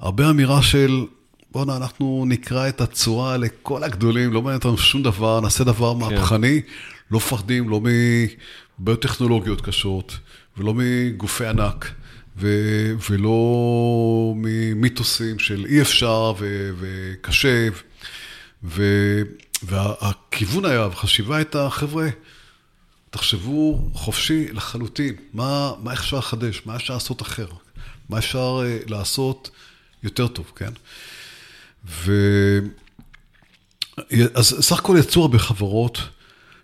הרבה אמירה של, בואנה, אנחנו נקרא את הצורה לכל הגדולים, לא מעניין אותנו שום דבר, נעשה דבר כן. מהפכני, לא מפחדים, לא מבעיות טכנולוגיות קשות, ולא מגופי ענק, ו- ולא ממיתוסים של אי אפשר ו- וקשה, ו- והכיוון היה, החשיבה הייתה, חבר'ה, תחשבו חופשי לחלוטין, מה, מה אפשר לחדש, מה אפשר לעשות אחר, מה אפשר uh, לעשות יותר טוב, כן? ו... אז סך הכל יצאו הרבה חברות.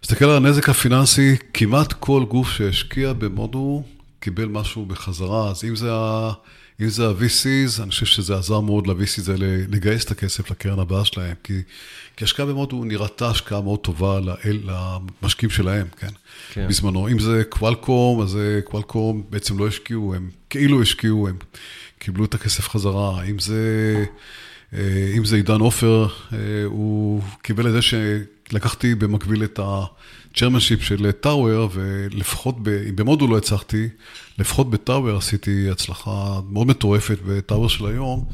תסתכל על הנזק הפיננסי, כמעט כל גוף שהשקיע במודו קיבל משהו בחזרה, אז אם זה, ה, אם זה ה-VCs, אני חושב שזה עזר מאוד ל-VCs האלה לגייס את הכסף לקרן הבאה שלהם, כי, כי השקעה במודו נראתה השקעה מאוד טובה לאל, למשקיעים שלהם, כן? כן? בזמנו. אם זה קוואלקום, אז קוואלקום בעצם לא השקיעו, הם כאילו השקיעו, הם קיבלו את הכסף חזרה. אם זה... אה, אם זה עידן עופר, אה, הוא קיבל את זה שלקחתי במקביל את ה-chairmanship של טאוור, ולפחות, אם במודו לא הצלחתי, לפחות בטאוור עשיתי הצלחה מאוד מטורפת בטאוור של היום.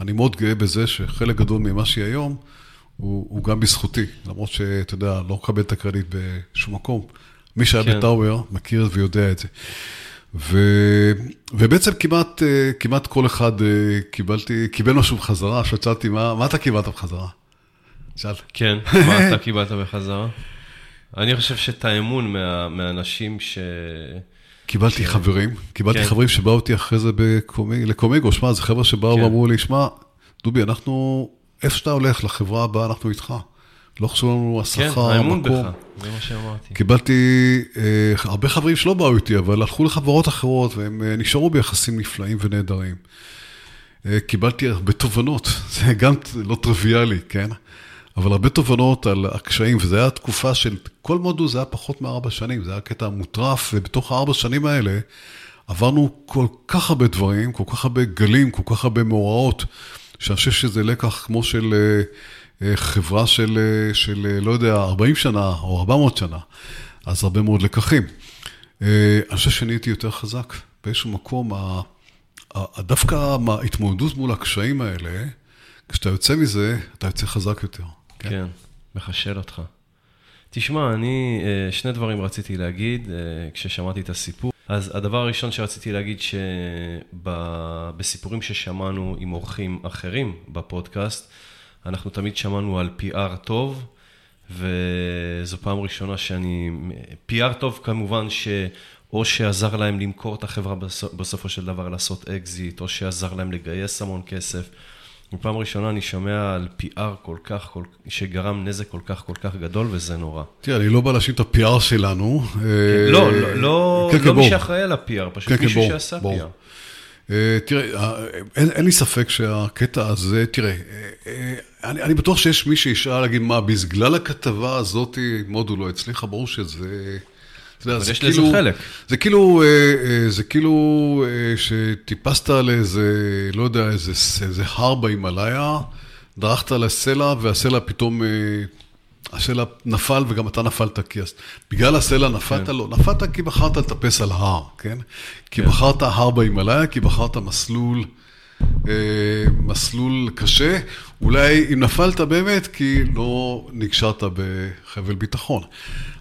אני מאוד גאה בזה שחלק גדול ממה שהיא היום, הוא, הוא גם בזכותי, למרות שאתה יודע, לא מקבל את הקרדיט בשום מקום. מי שהיה כן. בטאוור מכיר ויודע את זה. ו, ובעצם כמעט, אה, כמעט כל אחד אה, קיבלתי, קיבל משהו בחזרה, שצאלתי, מה, מה אתה קיבלת בחזרה? שאל. כן, מה אתה קיבלת בחזרה? אני חושב שאת האמון מה, מהאנשים ש... קיבלתי ש... חברים, קיבלתי כן. חברים שבאו אותי אחרי זה בקומי, לקומיגו, שמע, זה חבר'ה שבאו כן. ואמרו לי, שמע, דובי, אנחנו, איפה שאתה הולך לחברה הבאה, אנחנו איתך. לא חשוב לנו השכר, המקום. כן, האמון בך, זה מה שאמרתי. קיבלתי אה, הרבה חברים שלא באו איתי, אבל הלכו לחברות אחרות, והם אה, נשארו ביחסים נפלאים ונהדרים. אה, קיבלתי הרבה תובנות, זה גם לא טריוויאלי, כן? אבל הרבה תובנות על הקשיים, וזו הייתה תקופה של, כל מודו זה היה פחות מארבע שנים, זה היה קטע מוטרף, ובתוך הארבע שנים האלה עברנו כל כך הרבה דברים, כל כך הרבה גלים, כל כך הרבה מאורעות, שאני חושב שזה לקח כמו של... אה, אה, חברה של, אה, של, לא יודע, 40 שנה או 400 שנה, אז הרבה מאוד לקחים. אני חושב שאני הייתי יותר חזק. באיזשהו מקום, דווקא ההתמודדות מול הקשיים האלה, כשאתה יוצא מזה, אתה יוצא חזק יותר. כן, מחשל אותך. תשמע, אני, שני דברים רציתי להגיד כששמעתי את הסיפור. אז הדבר הראשון שרציתי להגיד, שבסיפורים ששמענו עם אורחים אחרים בפודקאסט, אנחנו תמיד שמענו על PR טוב, וזו פעם ראשונה שאני... PR טוב כמובן ש... או שעזר להם למכור את החברה בסופו של דבר לעשות אקזיט, או שעזר להם לגייס המון כסף. בפעם ראשונה אני שומע על PR כל כך, כל, שגרם נזק כל כך כל כך גדול, וזה נורא. תראה, אני לא בא להשאיר את ה-PR שלנו. כן, לא, לא, לא, כן, כן, לא מי שאחראי על ה-PR, פשוט כן, מישהו כן, שעשה. PR. אה, תראה, אה, אין, אין לי ספק שהקטע הזה, תראה, אה, אני, אני בטוח שיש מי שישאל להגיד, מה, בגלל הכתבה הזאת מודו לא הצליחה, ברור שזה... אבל יש לזה כאילו, חלק. זה כאילו, זה כאילו שטיפסת על איזה, לא יודע, איזה, איזה הר בהימאליה, דרכת על הסלע, והסלע פתאום הסלע נפל וגם אתה נפלת, כי בגלל הסלע נפלת? כן. לא, נפלת כי בחרת לטפס על הר, כן? כי כן. בחרת הר בהימאליה, כי בחרת מסלול, אה, מסלול קשה. אולי אם נפלת באמת, כי לא נקשרת בחבל ביטחון.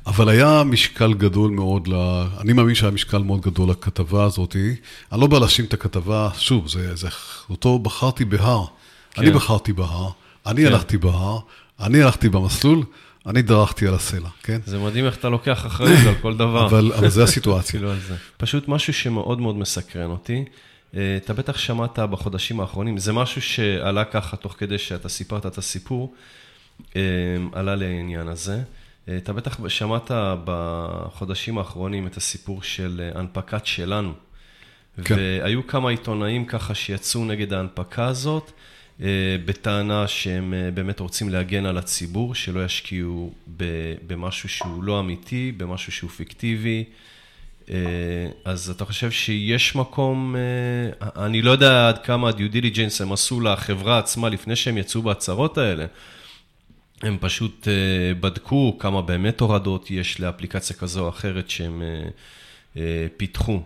אבל היה משקל גדול מאוד, ל... אני מאמין שהיה משקל מאוד גדול לכתבה הזאת. אני לא בא להאשים את הכתבה, שוב, זה, זה אותו בחרתי בהר. כן. אני בחרתי בהר, אני כן. הלכתי בהר. אני הלכתי במסלול, אני דרכתי על הסלע, כן? זה מדהים איך אתה לוקח אחריות על כל דבר. אבל, אבל זה הסיטואציה. כאילו על זה. פשוט משהו שמאוד מאוד מסקרן אותי. אה, אתה בטח שמעת בחודשים האחרונים, זה משהו שעלה ככה תוך כדי שאתה סיפרת את הסיפור, אה, עלה לעניין הזה. אתה בטח שמעת בחודשים האחרונים את הסיפור של הנפקת שלנו. כן. והיו כמה עיתונאים ככה שיצאו נגד ההנפקה הזאת, בטענה שהם באמת רוצים להגן על הציבור, שלא ישקיעו במשהו שהוא לא אמיתי, במשהו שהוא פיקטיבי. אה, אז אתה חושב שיש מקום, אה, אני לא יודע עד כמה דיו דיליג'נס הם עשו לחברה עצמה לפני שהם יצאו בהצהרות האלה. הם פשוט אה, בדקו כמה באמת הורדות יש לאפליקציה כזו או אחרת שהם פיתחו.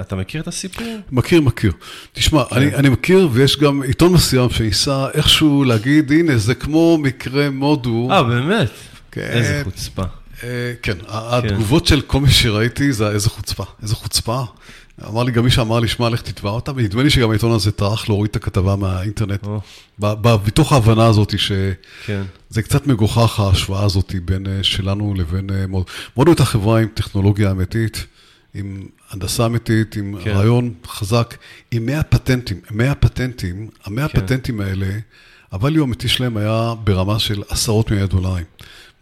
אתה מכיר את הסיפור? מכיר, מכיר. תשמע, כן. אני, אני מכיר, ויש גם עיתון מסוים שניסה איכשהו להגיד, הנה, זה כמו מקרה מודו. אה, באמת? כן. איזה חוצפה. אה, כן, התגובות של כל מי שראיתי זה איזה חוצפה, איזה חוצפה. אמר לי גם מי שאמר לי, שמע, לך תתבע אותה, ונדמה לי שגם העיתון הזה טרח להוריד את הכתבה מהאינטרנט, מתוך ההבנה הזאת שזה כן. קצת מגוחך ההשוואה הזאת בין אה, שלנו לבין אה, מודו. הייתה חברה עם טכנולוגיה אמיתית, עם הנדסה אמיתית, עם כן. רעיון חזק, עם 100 פטנטים, 100 פטנטים, המאה כן. פטנטים האלה, הvalue האמיתי שלהם היה ברמה של עשרות מיליון דולרים.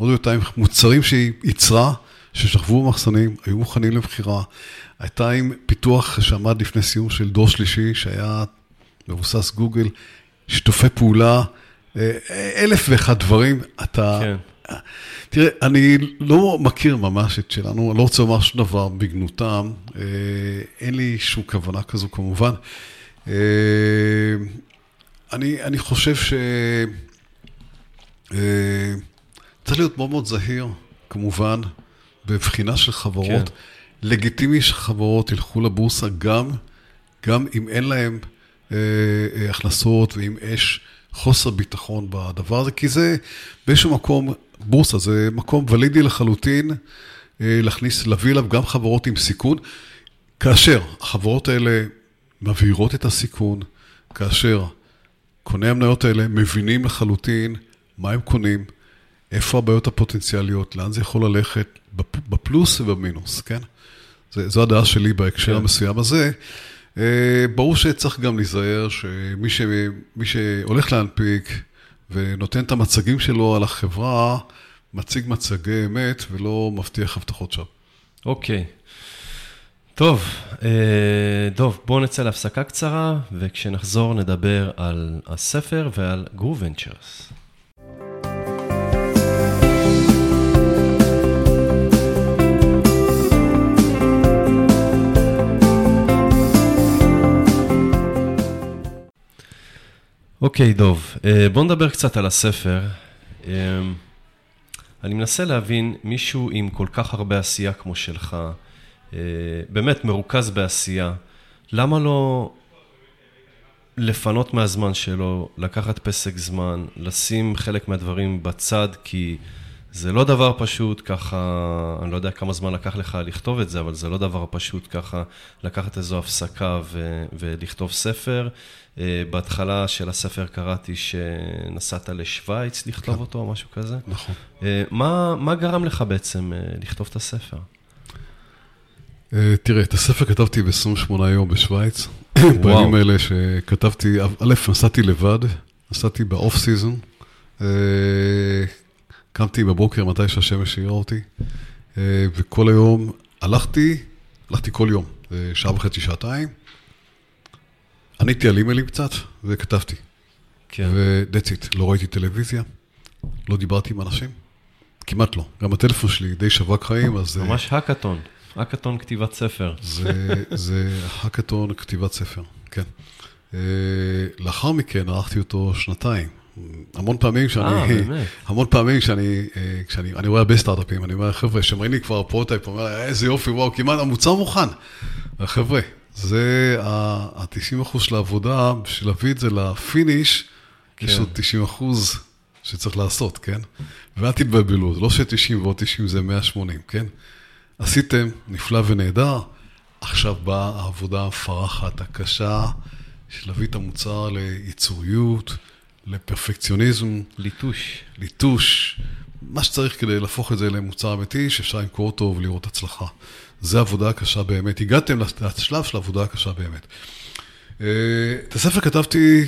מאוד הייתה עם מוצרים שהיא ייצרה, ששכבו במחסנים, היו מוכנים למכירה. הייתה עם פיתוח שעמד לפני סיום של דור שלישי, שהיה מבוסס גוגל, שיתופי פעולה, אה, אלף ואחד דברים. אתה... כן. תראה, אני לא מכיר ממש את שלנו, אני לא רוצה לומר שום דבר בגנותם, אה, אין לי שום כוונה כזו כמובן. אה, אני, אני חושב ש... צריך להיות מאוד מאוד זהיר, כמובן, בבחינה של חברות. כן. לגיטימי שחברות ילכו לבורסה גם, גם אם אין להם אה, אה, הכנסות ואם יש חוסר ביטחון בדבר הזה, כי זה באיזשהו מקום, בורסה זה מקום ולידי לחלוטין אה, להכניס, להביא אליו גם חברות עם סיכון, כאשר החברות האלה מבהירות את הסיכון, כאשר קוני המניות האלה מבינים לחלוטין מה הם קונים, איפה הבעיות הפוטנציאליות, לאן זה יכול ללכת, בפלוס ובמינוס, כן? זה, זו הדעה שלי בהקשר כן. המסוים הזה. אה, ברור שצריך גם להיזהר שמי ש, שהולך להנפיק ונותן את המצגים שלו על החברה, מציג מצגי אמת ולא מבטיח הבטחות שווא. אוקיי. טוב, אה, טוב, בואו נצא להפסקה קצרה, וכשנחזור נדבר על הספר ועל גרו ונצ'רס. אוקיי, דוב, אה, בוא נדבר קצת על הספר. אה, אני מנסה להבין, מישהו עם כל כך הרבה עשייה כמו שלך, אה, באמת מרוכז בעשייה, למה לא לפנות מהזמן שלו, לקחת פסק זמן, לשים חלק מהדברים בצד, כי זה לא דבר פשוט ככה, אני לא יודע כמה זמן לקח לך לכתוב את זה, אבל זה לא דבר פשוט ככה לקחת איזו הפסקה ו- ולכתוב ספר. אה, בהתחלה של הספר קראתי שנסעת לשוויץ לכתוב כן. אותו או משהו כזה. נכון. אה, מה, מה גרם לך בעצם אה, לכתוב את הספר? תראה, את הספר כתבתי ב-28 יום בשוויץ. בימים האלה שכתבתי, א', נסעתי לבד, נסעתי באוף סיזון. קמתי בבוקר מתי שהשמש העירה אותי, וכל היום הלכתי, הלכתי כל יום, שעה וחצי, שעתיים. עניתי על אימיילים קצת וכתבתי. כן. ו-that's it, לא ראיתי טלוויזיה, לא דיברתי עם אנשים, כמעט לא. גם הטלפון שלי די שבק חיים, אז... ממש האקתון, האקתון כתיבת ספר. זה, זה האקתון כתיבת ספר, כן. אה, לאחר מכן ערכתי אותו שנתיים. המון פעמים שאני, אה, באמת? המון פעמים כשאני, אה, כשאני, אני רואה הרבה סטארט-אפים, אני אומר, חבר'ה, שמראים לי כבר prototype, אומר, איזה יופי, וואו, כמעט המוצר מוכן. חבר'ה, זה ה-90% של העבודה, בשביל להביא את זה לפיניש, כן. יש עוד 90% שצריך לעשות, כן? ואל תתבלבלו, זה לא ש-90 ועוד 90 זה 180, כן? עשיתם, נפלא ונהדר, עכשיו באה העבודה המפרחת, הקשה, של להביא את המוצר ליצוריות, לפרפקציוניזם. ליטוש. ליטוש, מה שצריך כדי להפוך את זה למוצר אמיתי, שאפשר למכור אותו ולראות הצלחה. זה עבודה קשה באמת. הגעתם לשלב של עבודה קשה באמת. אה, את הספר כתבתי,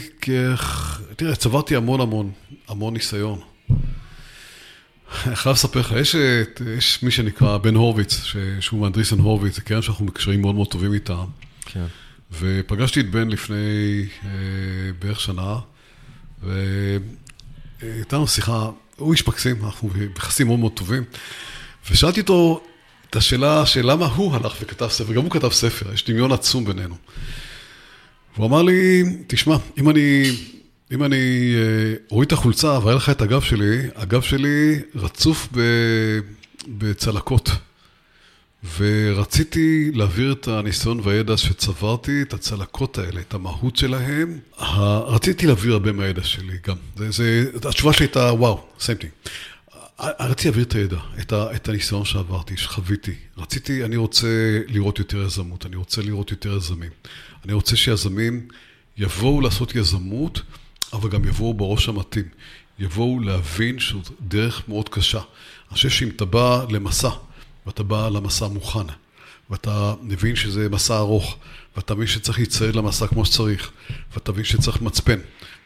תראה, צברתי המון המון, המון ניסיון. אני חייב לספר לך, יש, יש מי שנקרא בן הורוביץ, שהוא מאנדריסן הורוביץ, זה קרן שאנחנו בקשרים מאוד מאוד טובים איתה. כן. ופגשתי את בן לפני אה, בערך שנה, והייתה לנו שיחה, הוא איש מקסים, אנחנו ביחסים מאוד מאוד טובים, ושאלתי אותו את השאלה של למה הוא הלך וכתב ספר, גם הוא כתב ספר, יש דמיון עצום בינינו. והוא אמר לי, תשמע, אם אני, אם אני אה, אוריד את החולצה ואראה לך את הגב שלי, הגב שלי רצוף ב, בצלקות. ורציתי להעביר את הניסיון והידע שצברתי, את הצלקות האלה, את המהות שלהם. רציתי להעביר הרבה מהידע שלי גם. זה, זה, התשובה שלי הייתה, וואו, סיימתי. רציתי להעביר את הידע, את, ה, את הניסיון שעברתי, שחוויתי. רציתי, אני רוצה לראות יותר יזמות, אני רוצה לראות יותר יזמים. אני רוצה שיזמים יבואו לעשות יזמות, אבל גם יבואו בראש המתאים. יבואו להבין שזו דרך מאוד קשה. אני חושב שאם אתה בא למסע, ואתה בא למסע מוכן, ואתה מבין שזה מסע ארוך, ואתה מבין שצריך להצטייד למסע כמו שצריך, ואתה מבין שצריך מצפן,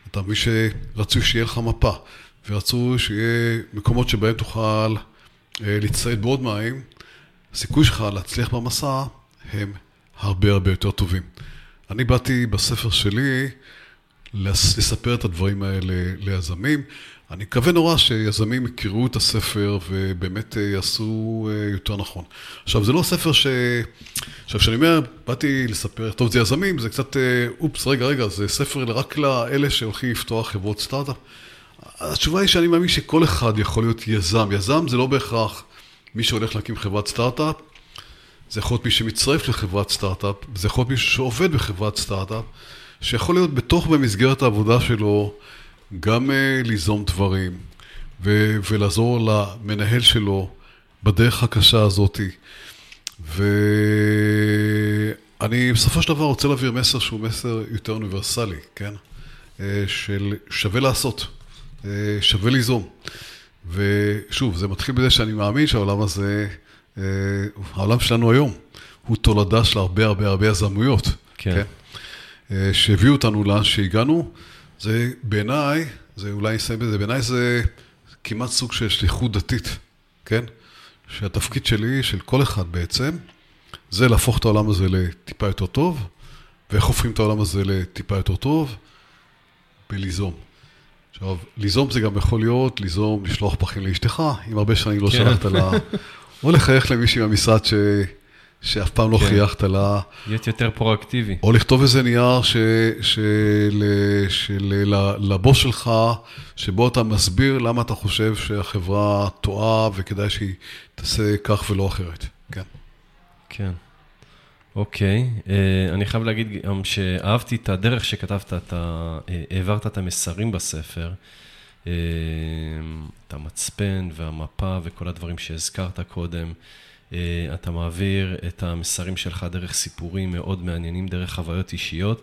ואתה מבין שרצוי שיהיה לך מפה, ורצוי שיהיה מקומות שבהם תוכל אה, להצטייד בעוד מים, הסיכוי שלך להצליח במסע הם הרבה הרבה יותר טובים. אני באתי בספר שלי לספר את הדברים האלה ליזמים. אני מקווה נורא שיזמים יכירו את הספר ובאמת אה, יעשו אה, יותר נכון. עכשיו, זה לא ספר ש... עכשיו, כשאני אומר, באתי לספר, טוב, זה יזמים, זה קצת, אה, אופס, רגע, רגע, זה ספר רק לאלה שהולכים לפתוח חברות סטארט-אפ. התשובה היא שאני מאמין שכל אחד יכול להיות יזם. יזם זה לא בהכרח מי שהולך להקים חברת סטארט-אפ, זה יכול להיות מי שמצטרף לחברת סטארט-אפ, זה יכול להיות מישהו שעובד בחברת סטארט-אפ, שיכול להיות בתוך, במסגרת העבודה שלו, גם uh, ליזום דברים ו- ולעזור למנהל שלו בדרך הקשה הזאתי. ואני בסופו של דבר רוצה להעביר מסר שהוא מסר יותר אוניברסלי, כן? Uh, של שווה לעשות, uh, שווה ליזום. ושוב, זה מתחיל בזה שאני מאמין שהעולם הזה, העולם שלנו היום, הוא תולדה של הרבה הרבה הרבה יזמויות. כן. כן? שהביאו אותנו לאן שהגענו. זה בעיניי, זה אולי נסיים בזה, בעיניי זה כמעט סוג של שליחות דתית, כן? שהתפקיד שלי, של כל אחד בעצם, זה להפוך את העולם הזה לטיפה יותר טוב, ואיך הופכים את העולם הזה לטיפה יותר טוב? בליזום. עכשיו, ליזום זה גם יכול להיות, ליזום, לשלוח פחים לאשתך, אם הרבה שנים לא כן. שלחת לה, או לחייך למישהי מהמשרד ש... שאף פעם לא כן. חייכת לה. להיות יותר פרואקטיבי. או לכתוב איזה נייר ש, של, של, לבוס שלך, שבו אתה מסביר למה אתה חושב שהחברה טועה וכדאי שהיא תעשה כך ולא אחרת. כן. כן. אוקיי, אה, אני חייב להגיד גם שאהבתי את הדרך שכתבת, אתה אה, העברת את המסרים בספר, אה, את המצפן והמפה וכל הדברים שהזכרת קודם. אתה מעביר את המסרים שלך דרך סיפורים מאוד מעניינים, דרך חוויות אישיות,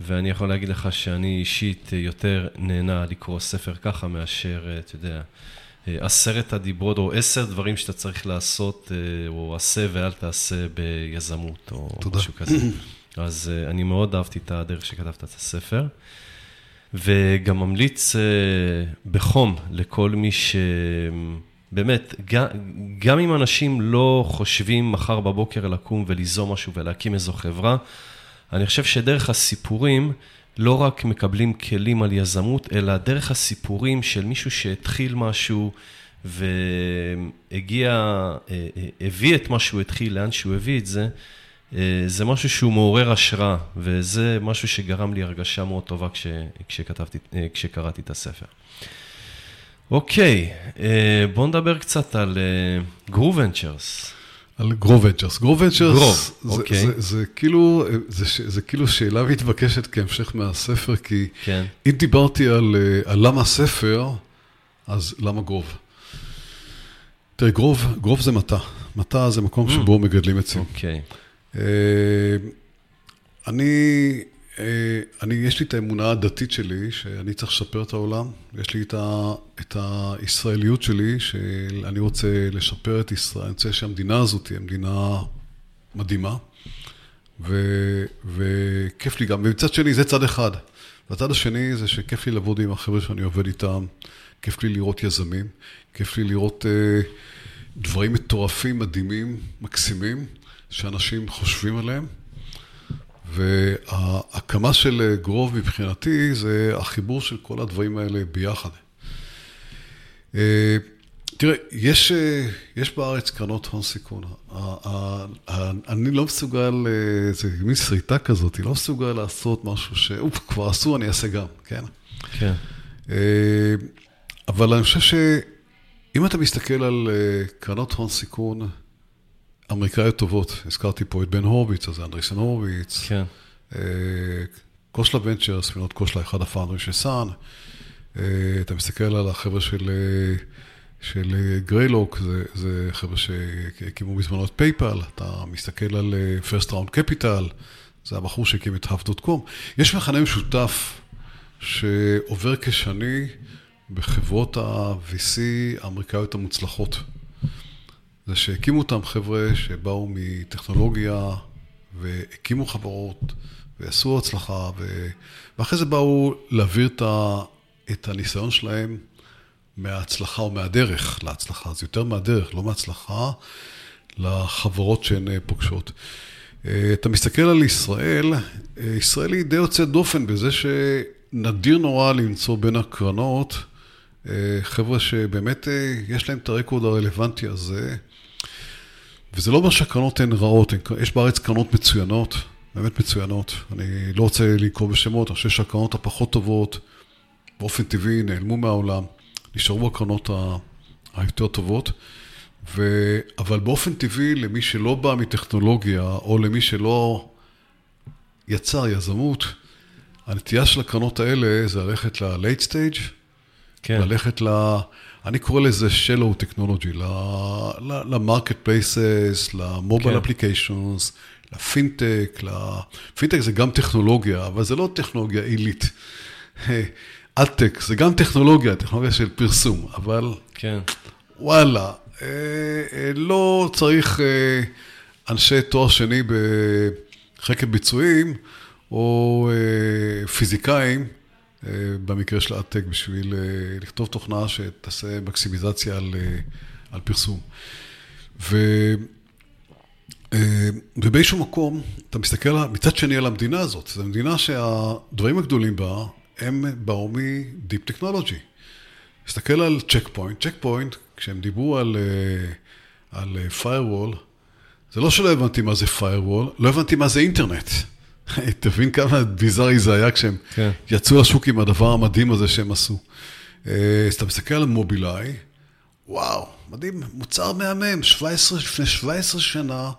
ואני יכול להגיד לך שאני אישית יותר נהנה לקרוא ספר ככה מאשר, אה, אתה יודע, אה, עשרת הדיברות, או עשר דברים שאתה צריך לעשות, או עשה ואל תעשה ביזמות, או תודה. משהו כזה. אז אני מאוד אהבתי את הדרך שכתבת את הספר. וגם ממליץ בחום לכל מי ש... באמת, גם, גם אם אנשים לא חושבים מחר בבוקר לקום וליזום משהו ולהקים איזו חברה, אני חושב שדרך הסיפורים לא רק מקבלים כלים על יזמות, אלא דרך הסיפורים של מישהו שהתחיל משהו והגיע, אה, אה, הביא את מה שהוא התחיל, לאן שהוא הביא את זה, אה, זה משהו שהוא מעורר השראה, וזה משהו שגרם לי הרגשה מאוד טובה כש, כשכתבתי, כשקראתי את הספר. אוקיי, אה, בואו נדבר קצת על גרוב ונצ'רס. על גרוב ונצ'רס. גרוב ונצ'רס, אוקיי. זה כאילו, זה כאילו שאלה מתבקשת כהמשך מהספר, כי כן. אם דיברתי על, אה, על למה הספר, אז למה גרוב? תראה, גרוב, גרוב זה מטע. מטע זה מקום mm. שבו מגדלים עצים. אוקיי. אה, אני אה, אני, יש לי את האמונה הדתית שלי, שאני צריך לשפר את העולם. יש לי את, ה, את הישראליות שלי, שאני רוצה לשפר את ישראל, אני רוצה שהמדינה הזאת תהיה מדינה מדהימה, ו, וכיף לי גם. ומצד שני, זה צד אחד. והצד השני זה שכיף לי לעבוד עם החבר'ה שאני עובד איתם, כיף לי לראות יזמים, כיף לי לראות אה, דברים מטורפים, מדהימים, מקסימים, שאנשים חושבים עליהם. וההקמה של גרוב מבחינתי זה החיבור של כל הדברים האלה ביחד. אה, תראה, יש, אה, יש בארץ קרנות הון סיכון. אני לא מסוגל, אה, זה מין שריטה כזאת, לא מסוגל לעשות משהו ש... אוף, כבר עשו, אני אעשה גם, כן? כן. אבל אני חושב שאם אתה מסתכל על קרנות הון סיכון, אמריקאיות טובות, הזכרתי פה את בן הורוביץ, אז Andreessen Horowitz, כן. Khosla Ventures, וינוד קוסלה, אחד ה founderים של Sun, אתה מסתכל על החבר'ה של, של Greylock, זה, זה חבר'ה שהקימו בזמנו את PayPal, אתה מסתכל על First Round Capital, זה הבחור שהקים את Half.com. יש מכנה משותף שעובר כשני בחברות ה-VC האמריקאיות המוצלחות. זה שהקימו אותם חבר'ה שבאו מטכנולוגיה והקימו חברות ועשו הצלחה, ו... ואחרי זה באו להעביר את, ה... את הניסיון שלהם מההצלחה או מהדרך להצלחה. זה יותר מהדרך, לא מההצלחה, לחברות שהן אה, פוגשות. אה, אתה מסתכל על ישראל, אה, ישראל היא די יוצאת דופן בזה שנדיר נורא למצוא בין הקרנות חבר'ה שבאמת יש להם את הרקורד הרלוונטי הזה. וזה לא אומר שהקרנות הן רעות, יש בארץ קרנות מצוינות, באמת מצוינות. אני לא רוצה לקרוא בשמות, אני חושב שהקרנות הפחות טובות, באופן טבעי, נעלמו מהעולם, נשארו הקרנות היותר טובות. ו... אבל באופן טבעי, למי שלא בא מטכנולוגיה, או למי שלא יצר יזמות, הנטייה של הקרנות האלה זה ללכת ל-late stage, כן. ללכת ל... אני קורא לזה shallow technology, places, ל-mobile כן. applications, לפינטק, פינטק זה גם טכנולוגיה, אבל זה לא טכנולוגיה עילית. אדטק זה גם טכנולוגיה, טכנולוגיה של פרסום, אבל כן. וואלה, אה, אה, לא צריך אה, אנשי תואר שני בחקר ביצועים, או פיזיקאים, במקרה של ad tech, בשביל לכתוב תוכנה שתעשה מקסימיזציה על, על פרסום. ו... ובאיזשהו מקום, אתה מסתכל מצד שני על המדינה הזאת, זו מדינה שהדברים הגדולים בה הם באו מ deep טכנולוגי. תסתכל על צ'ק פוינט, צ'ק פוינט, כשהם דיברו על, אה, על firewall, זה לא שלא הבנתי מה זה firewall, לא הבנתי מה זה אינטרנט. תבין כמה ביזארי זה היה כשהם כן. יצאו לשוק עם הדבר המדהים הזה שהם עשו. אה, אז אתה מסתכל על מובילאיי, וואו, מדהים, מוצר מהמם, 17, לפני 17 שנה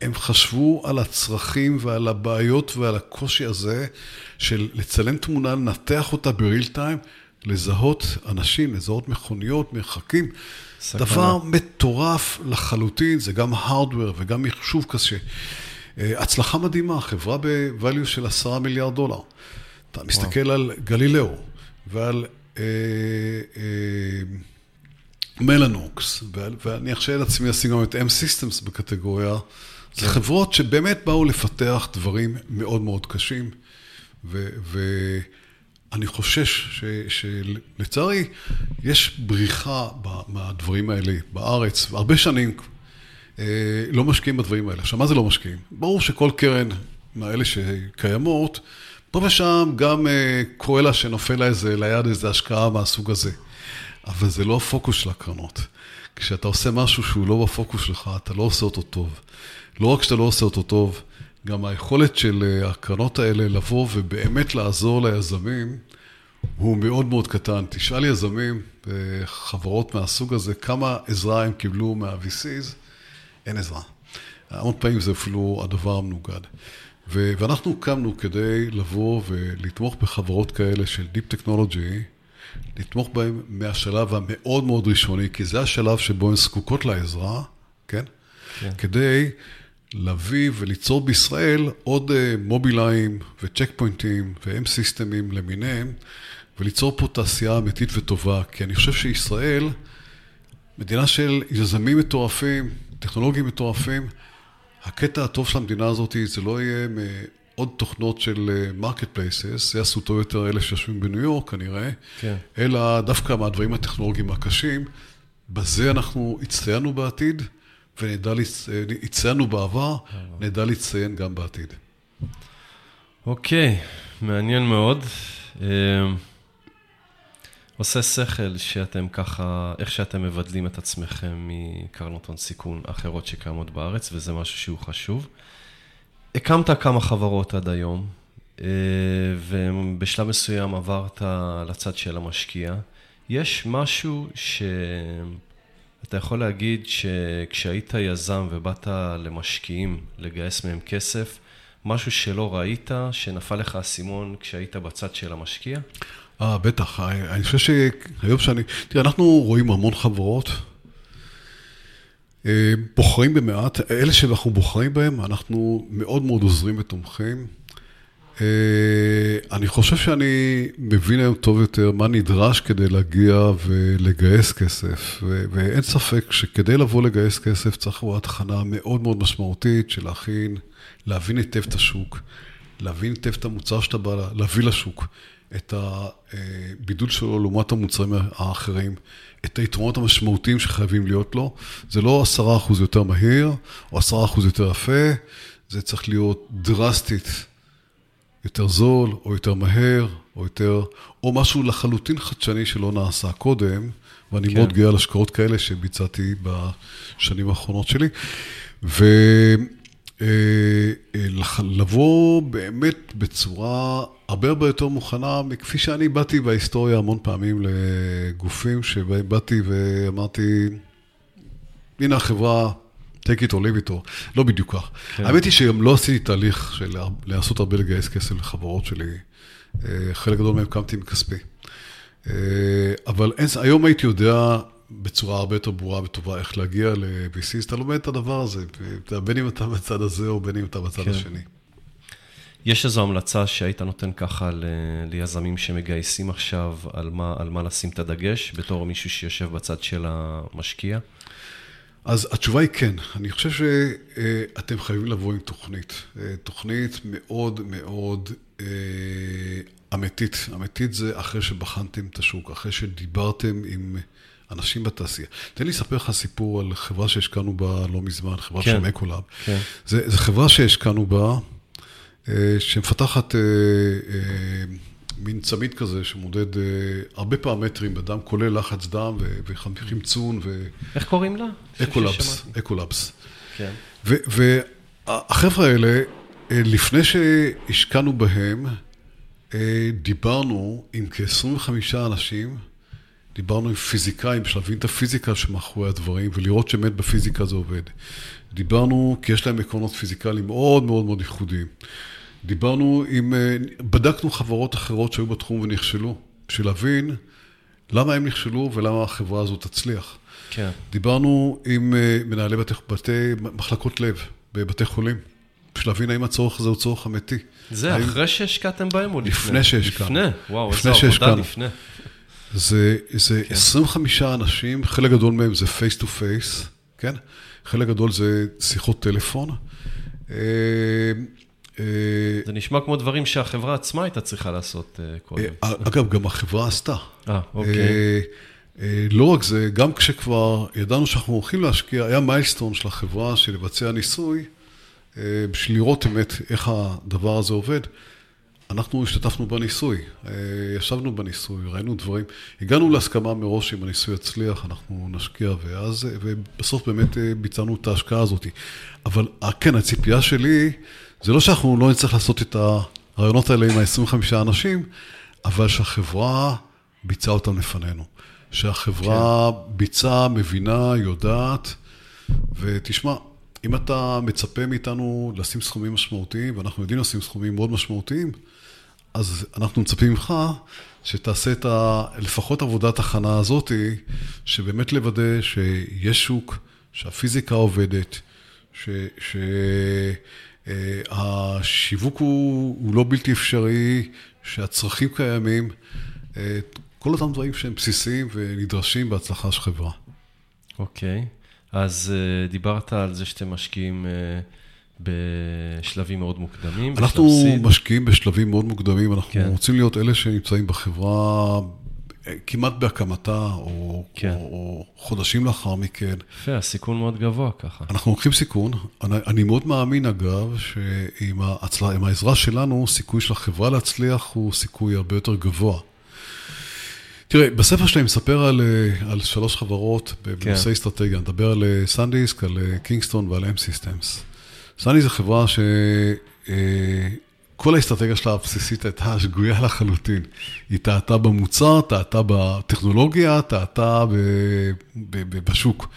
הם חשבו על הצרכים ועל הבעיות ועל הקושי הזה של לצלם תמונה, לנתח אותה בריל טיים, לזהות אנשים, לזהות מכוניות, מרחקים. סכנה. דבר מטורף לחלוטין, זה גם הארדוור וגם מחשוב קשה. אה, הצלחה מדהימה, חברה ב-value של עשרה מיליארד דולר. אתה וואו. מסתכל על גלילאו ועל אה, אה, מלנוקס, ואני ארשה לעצמי לשים גם את M-Systems בקטגוריה. זה חברות שבאמת באו לפתח דברים מאוד מאוד קשים, ואני חושש שלצערי יש בריחה מהדברים האלה בארץ, הרבה שנים אה, לא משקיעים בדברים האלה. עכשיו, מה זה לא משקיעים? ברור שכל קרן מהאלה שקיימות, פה ושם גם אה, קורה לה שנופל לה איזה, ליד איזה השקעה מהסוג הזה. אבל זה לא הפוקוס של הקרנות. כשאתה עושה משהו שהוא לא בפוקוס שלך, אתה לא עושה אותו טוב. לא רק שאתה לא עושה אותו טוב, גם היכולת של אה, הקרנות האלה לבוא ובאמת לעזור ליזמים הוא מאוד מאוד קטן. תשאל יזמים וחברות מהסוג הזה, כמה עזרה הם קיבלו מה-VCs, אין עזרה. המון פעמים זה אפילו הדבר המנוגד. ו- ואנחנו קמנו כדי לבוא ולתמוך בחברות כאלה של Deep Technology, לתמוך בהן מהשלב המאוד מאוד ראשוני, כי זה השלב שבו הן זקוקות לעזרה, כן? כן. כדי להביא וליצור בישראל עוד אה, מובילאים וצ'ק פוינטים ואם סיסטמים למיניהם, וליצור פה תעשייה אמיתית וטובה, כי אני חושב שישראל, מדינה של יזמים מטורפים, טכנולוגים מטורפים, הקטע הטוב של המדינה הזאת זה לא יהיה עוד תוכנות של marketplaces, זה יעשו טוב יותר אלה שיושבים בניו יורק כנראה, כן. אלא דווקא מהדברים הטכנולוגיים הקשים. בזה אנחנו הצטיינו בעתיד, ונדע, להצ... הצטיינו בעבר, נדע להצטיין גם בעתיד. אוקיי, מעניין מאוד. עושה שכל שאתם ככה, איך שאתם מבדלים את עצמכם מקרנות הון סיכון אחרות שקיימות בארץ, וזה משהו שהוא חשוב. הקמת כמה חברות עד היום, אה, ובשלב מסוים עברת לצד של המשקיע. יש משהו שאתה יכול להגיד שכשהיית יזם ובאת למשקיעים לגייס מהם כסף, משהו שלא ראית, שנפל לך האסימון כשהיית בצד של המשקיע? אה, בטח. אני חושב שהיום שאני... תראה, אנחנו רואים המון חברות, אה, בוחרים במעט, אלה שאנחנו בוחרים בהם, אנחנו מאוד מאוד עוזרים ותומכים. אה, אני חושב שאני מבין היום טוב יותר מה נדרש כדי להגיע ולגייס כסף, ואין ספק שכדי לבוא לגייס כסף צריך לראות הכנה מאוד מאוד משמעותית של להכין, להבין היטב את השוק, להבין היטב את המוצר שאתה בא להביא לשוק. את הבידול שלו לעומת המוצרים האחרים, את היתרונות המשמעותיים שחייבים להיות לו. זה לא עשרה אחוז יותר מהיר, או עשרה אחוז יותר יפה, זה צריך להיות דרסטית יותר זול, או יותר מהר, או יותר, או משהו לחלוטין חדשני שלא נעשה קודם, ואני כן. מאוד גאה על השקעות כאלה שביצעתי בשנים האחרונות שלי. ו... אה, אה, לבוא באמת בצורה הרבה הרבה יותר מוכנה מכפי שאני באתי בהיסטוריה המון פעמים לגופים שבהם באתי ואמרתי, הנה החברה, take it or leave it or, לא בדיוק כך. כן. האמת היא שגם לא עשיתי תהליך של לעשות הרבה לגייס כסף לחברות שלי, אה, חלק גדול מהם קמתי מכספי. אבל אין, היום הייתי יודע בצורה הרבה יותר ברורה וטובה איך להגיע ל-VC, אתה לומד את הדבר הזה, בין אם אתה בצד הזה או בין אם אתה בצד כן. השני. יש איזו המלצה שהיית נותן ככה ל- ליזמים שמגייסים עכשיו, על מה, על מה לשים את הדגש, בתור מישהו שיושב בצד של המשקיע? אז התשובה היא כן. אני חושב שאתם חייבים לבוא עם תוכנית. תוכנית מאוד מאוד אה, אמיתית. אמיתית זה אחרי שבחנתם את השוק, אחרי שדיברתם עם... אנשים בתעשייה. תן לי לספר לך סיפור על חברה שהשקענו בה לא מזמן, חברה כן, שמה CoreLab. כן. זו חברה שהשקענו בה, אה, שמפתחת אה, אה, מין צמיד כזה שמודד הרבה פרמטרים בדם, כולל לחץ דם וחמצון. ו... איך קוראים לה? אקולאבס, אקולאבס. כן. והחבר'ה האלה, לפני שהשקענו בהם, דיברנו עם כ-25 אנשים, דיברנו עם פיזיקאים בשביל להבין את הפיזיקה שמאחורי הדברים ולראות שבאמת בפיזיקה זה עובד. דיברנו, כי יש להם עקרונות פיזיקליים מאוד מאוד מאוד ייחודיים. דיברנו עם, אה, בדקנו חברות אחרות שהיו בתחום ונכשלו, בשביל להבין למה הם נכשלו ולמה החברה הזאת תצליח. כן. דיברנו עם אה, מנהלי בתי, בתי מחלקות לב בבתי חולים, בשביל להבין האם הצורך הזה הוא צורך אמיתי. זה האם... אחרי שהשקעתם בהם או לפני? לפני שהשקענו. לפני? וואו, איזה עבודה לפני. זה, זה כן. 25 אנשים, חלק גדול מהם זה face to face, כן? חלק גדול זה שיחות טלפון. אה, אה, זה נשמע כמו דברים שהחברה עצמה הייתה צריכה לעשות אה, קודם. אגב, גם החברה עשתה. אה, אוקיי. לא רק זה, גם כשכבר ידענו שאנחנו הולכים להשקיע, היה milestone של החברה של לבצע ניסוי, בשביל לראות באמת איך הדבר הזה עובד. אנחנו השתתפנו בניסוי, אה, ישבנו בניסוי, ראינו דברים, הגענו להסכמה מראש אם הניסוי יצליח, אנחנו נשקיע, ואז, ובסוף באמת אה, ביצענו את ההשקעה הזאת. אבל אה, כן, הציפייה שלי, זה לא שאנחנו לא נצטרך לעשות את הרעיונות האלה עם ה-25 אנשים, אבל שהחברה ביצעה אותם לפנינו. שהחברה כן. ביצעה, מבינה, יודעת, ותשמע, אם אתה מצפה מאיתנו לשים סכומים משמעותיים, ואנחנו יודעים לשים סכומים מאוד משמעותיים, אז אנחנו מצפים ממך שתעשה את ה... לפחות עבודת הכנה הזאת, שבאמת לוודא שיש שוק, שהפיזיקה עובדת, שהשיווק אה, הוא, הוא לא בלתי אפשרי, שהצרכים קיימים, אה, כל אותם דברים שהם בסיסיים ונדרשים בהצלחה של חברה. אוקיי, okay. אז uh, דיברת על זה שאתם משקיעים... בשלבים מאוד מוקדמים. אנחנו. משקיעים בשלבים מאוד מוקדמים, אנחנו כן. רוצים להיות אלה שנמצאים בחברה אה, כמעט בהקמתה, או, כן. או, או חודשים לאחר מכן. יפה, הסיכון מאוד גבוה ככה. אנחנו לוקחים סיכון. אני, אני מאוד מאמין, אגב, שעם ההצלה, העזרה שלנו, סיכוי של החברה להצליח הוא סיכוי הרבה יותר גבוה. תראה, בספר שלי מספר על, אה, על שלוש חברות בנושאי כן. אסטרטגיה. אני מדבר על SanDisk, על אה, Kingston ועל M-Systems. SanDisk זו חברה שכל האסטרטגיה שלה הבסיסית הייתה שגויה לחלוטין. היא טעתה במוצר, טעתה בטכנולוגיה, טעתה בשוק.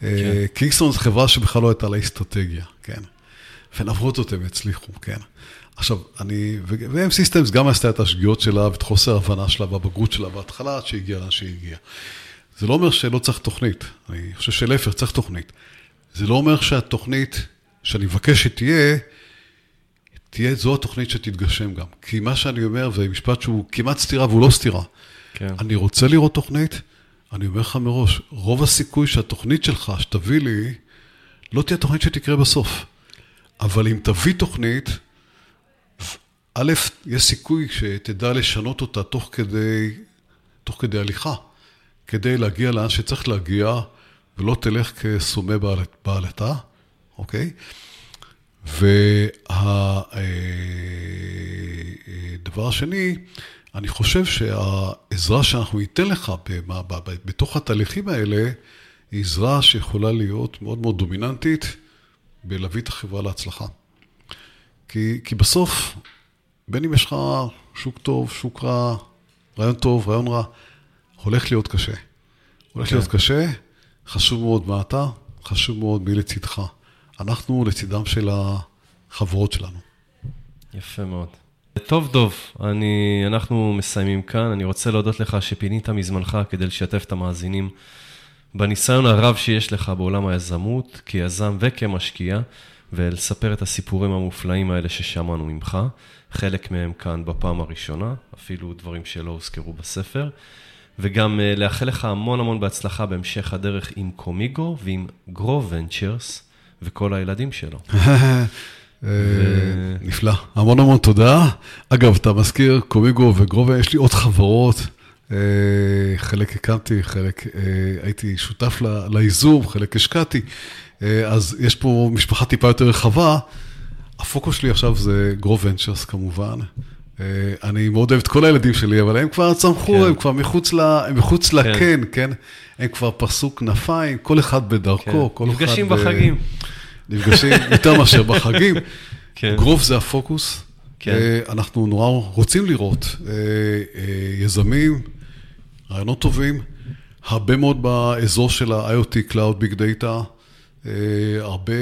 כן. Kingston זו חברה שבכלל לא הייתה לה אסטרטגיה, כן. ולמרות זאת הם הצליחו, כן. עכשיו, אני, ו-M Systems גם עשתה את השגיאות שלה ואת חוסר ההבנה שלה והבגרות שלה בהתחלה, עד שהגיעה לאן שהיא הגיעה. זה לא אומר שלא צריך תוכנית, אני חושב שלהפך, צריך תוכנית. זה לא אומר שהתוכנית שאני מבקש שתהיה, תהיה זו התוכנית שתתגשם גם. כי מה שאני אומר זה משפט שהוא כמעט סתירה והוא לא סתירה. כן. אני רוצה לראות תוכנית, אני אומר לך מראש, רוב הסיכוי שהתוכנית שלך, שתביא לי, לא תהיה תוכנית שתקרה בסוף. אבל אם תביא תוכנית, א', יש סיכוי שתדע לשנות אותה תוך כדי, תוך כדי הליכה, כדי להגיע לאן שצריך להגיע, ולא תלך כסומא בעלתה, אוקיי? והדבר השני, אני חושב שהעזרה שאנחנו ניתן לך בתוך התהליכים האלה, היא עזרה שיכולה להיות מאוד מאוד דומיננטית בלהביא את החברה להצלחה. כי, כי בסוף, בין אם יש לך שוק טוב, שוק רע, רעיון טוב, רעיון רע, הולך להיות קשה. הולך כן. להיות קשה, חשוב מאוד מה אתה, חשוב מאוד מי לצדך. אנחנו לצידם של החברות שלנו. יפה מאוד. טוב, דוב, אני, אנחנו מסיימים כאן. אני רוצה להודות לך שפינית מזמנך כדי לשתף את המאזינים בניסיון הרב שיש לך בעולם היזמות, כיזם וכמשקיע, ולספר את הסיפורים המופלאים האלה ששמענו ממך. חלק מהם כאן בפעם הראשונה, אפילו דברים שלא הוזכרו בספר. וגם uh, לאחל לך המון המון בהצלחה בהמשך הדרך עם קומיגו ועם גרו ונצ'רס וכל הילדים שלו. נפלא, המון המון תודה. אגב, אתה מזכיר קומיגו וגרובה, יש לי עוד חברות, אה, חלק הקמתי, חלק אה, הייתי שותף לייזום, חלק השקעתי, אה, אז יש פה משפחה טיפה יותר רחבה. הפוקוס שלי עכשיו זה גרו ונצ'רס כמובן. אני מאוד אוהב את כל הילדים שלי, אבל הם כבר צמחו, כן. הם כבר מחוץ, ל, הם מחוץ כן. לקן, כן? הם כבר פרסו כנפיים, כל אחד בדרכו, כן. כל נפגשים אחד... בחגים. נפגשים יותר מאשר בחגים. כן. גרוב זה הפוקוס. כן. אנחנו נורא רוצים לראות יזמים, רעיונות טובים, הרבה מאוד באזור של ה-IoT, Cloud, Big Data, הרבה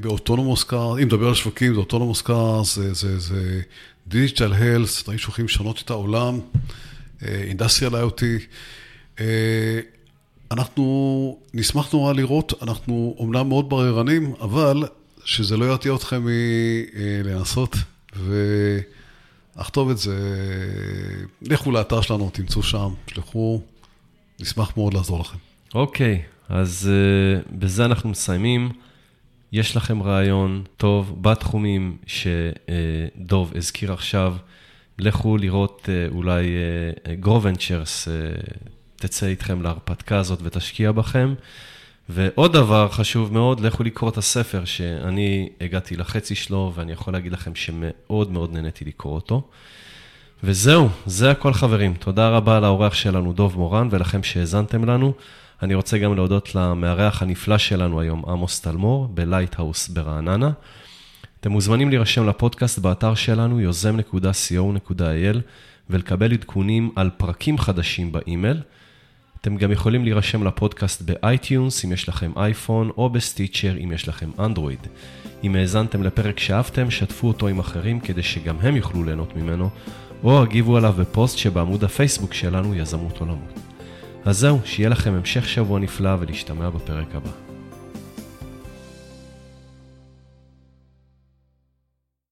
באוטונומוס קאר, אם נדבר על שווקים, זה אוטונומוס קאר, זה, זה, זה Digital Health, דברים שהולכים לשנות את העולם, Industrial IoT. אנחנו נשמח נורא לראות, אנחנו אומנם מאוד בררנים, אבל שזה לא ירתיע אתכם מלנסות ולכתוב את זה. לכו לאתר שלנו, תמצאו שם, שלחו, נשמח מאוד לעזור לכם. אוקיי, אז uh, בזה אנחנו מסיימים. יש לכם רעיון טוב בתחומים שדוב הזכיר עכשיו, לכו לראות uh, אולי גרובנצ'רס, uh, uh, תצא איתכם להרפתקה הזאת ותשקיע בכם. ועוד דבר חשוב מאוד, לכו לקרוא את הספר שאני הגעתי לחצי שלו, ואני יכול להגיד לכם שמאוד מאוד נהניתי לקרוא אותו. וזהו, זה הכל חברים. תודה רבה לאורח שלנו, דב מורן, ולכם שהאזנתם לנו. אני רוצה גם להודות למארח הנפלא שלנו היום, עמוס טלמור, ב Lighthouse ברעננה. אתם מוזמנים להירשם לפודקאסט באתר שלנו, יוזם.co.il, ולקבל עדכונים על פרקים חדשים באימייל. אתם גם יכולים להירשם לפודקאסט ב iTunes, אם יש לכם אייפון, או ב Stitcher, אם יש לכם אנדרואיד. אם האזנתם לפרק שאהבתם, שתפו אותו עם אחרים כדי שגם הם יוכלו ליהנות ממנו, או הגיבו עליו בפוסט שבעמוד הפייסבוק שלנו, יזמות עולמות. אז זהו, שיהיה לכם המשך שבוע נפלא ולהשתמע בפרק הבא.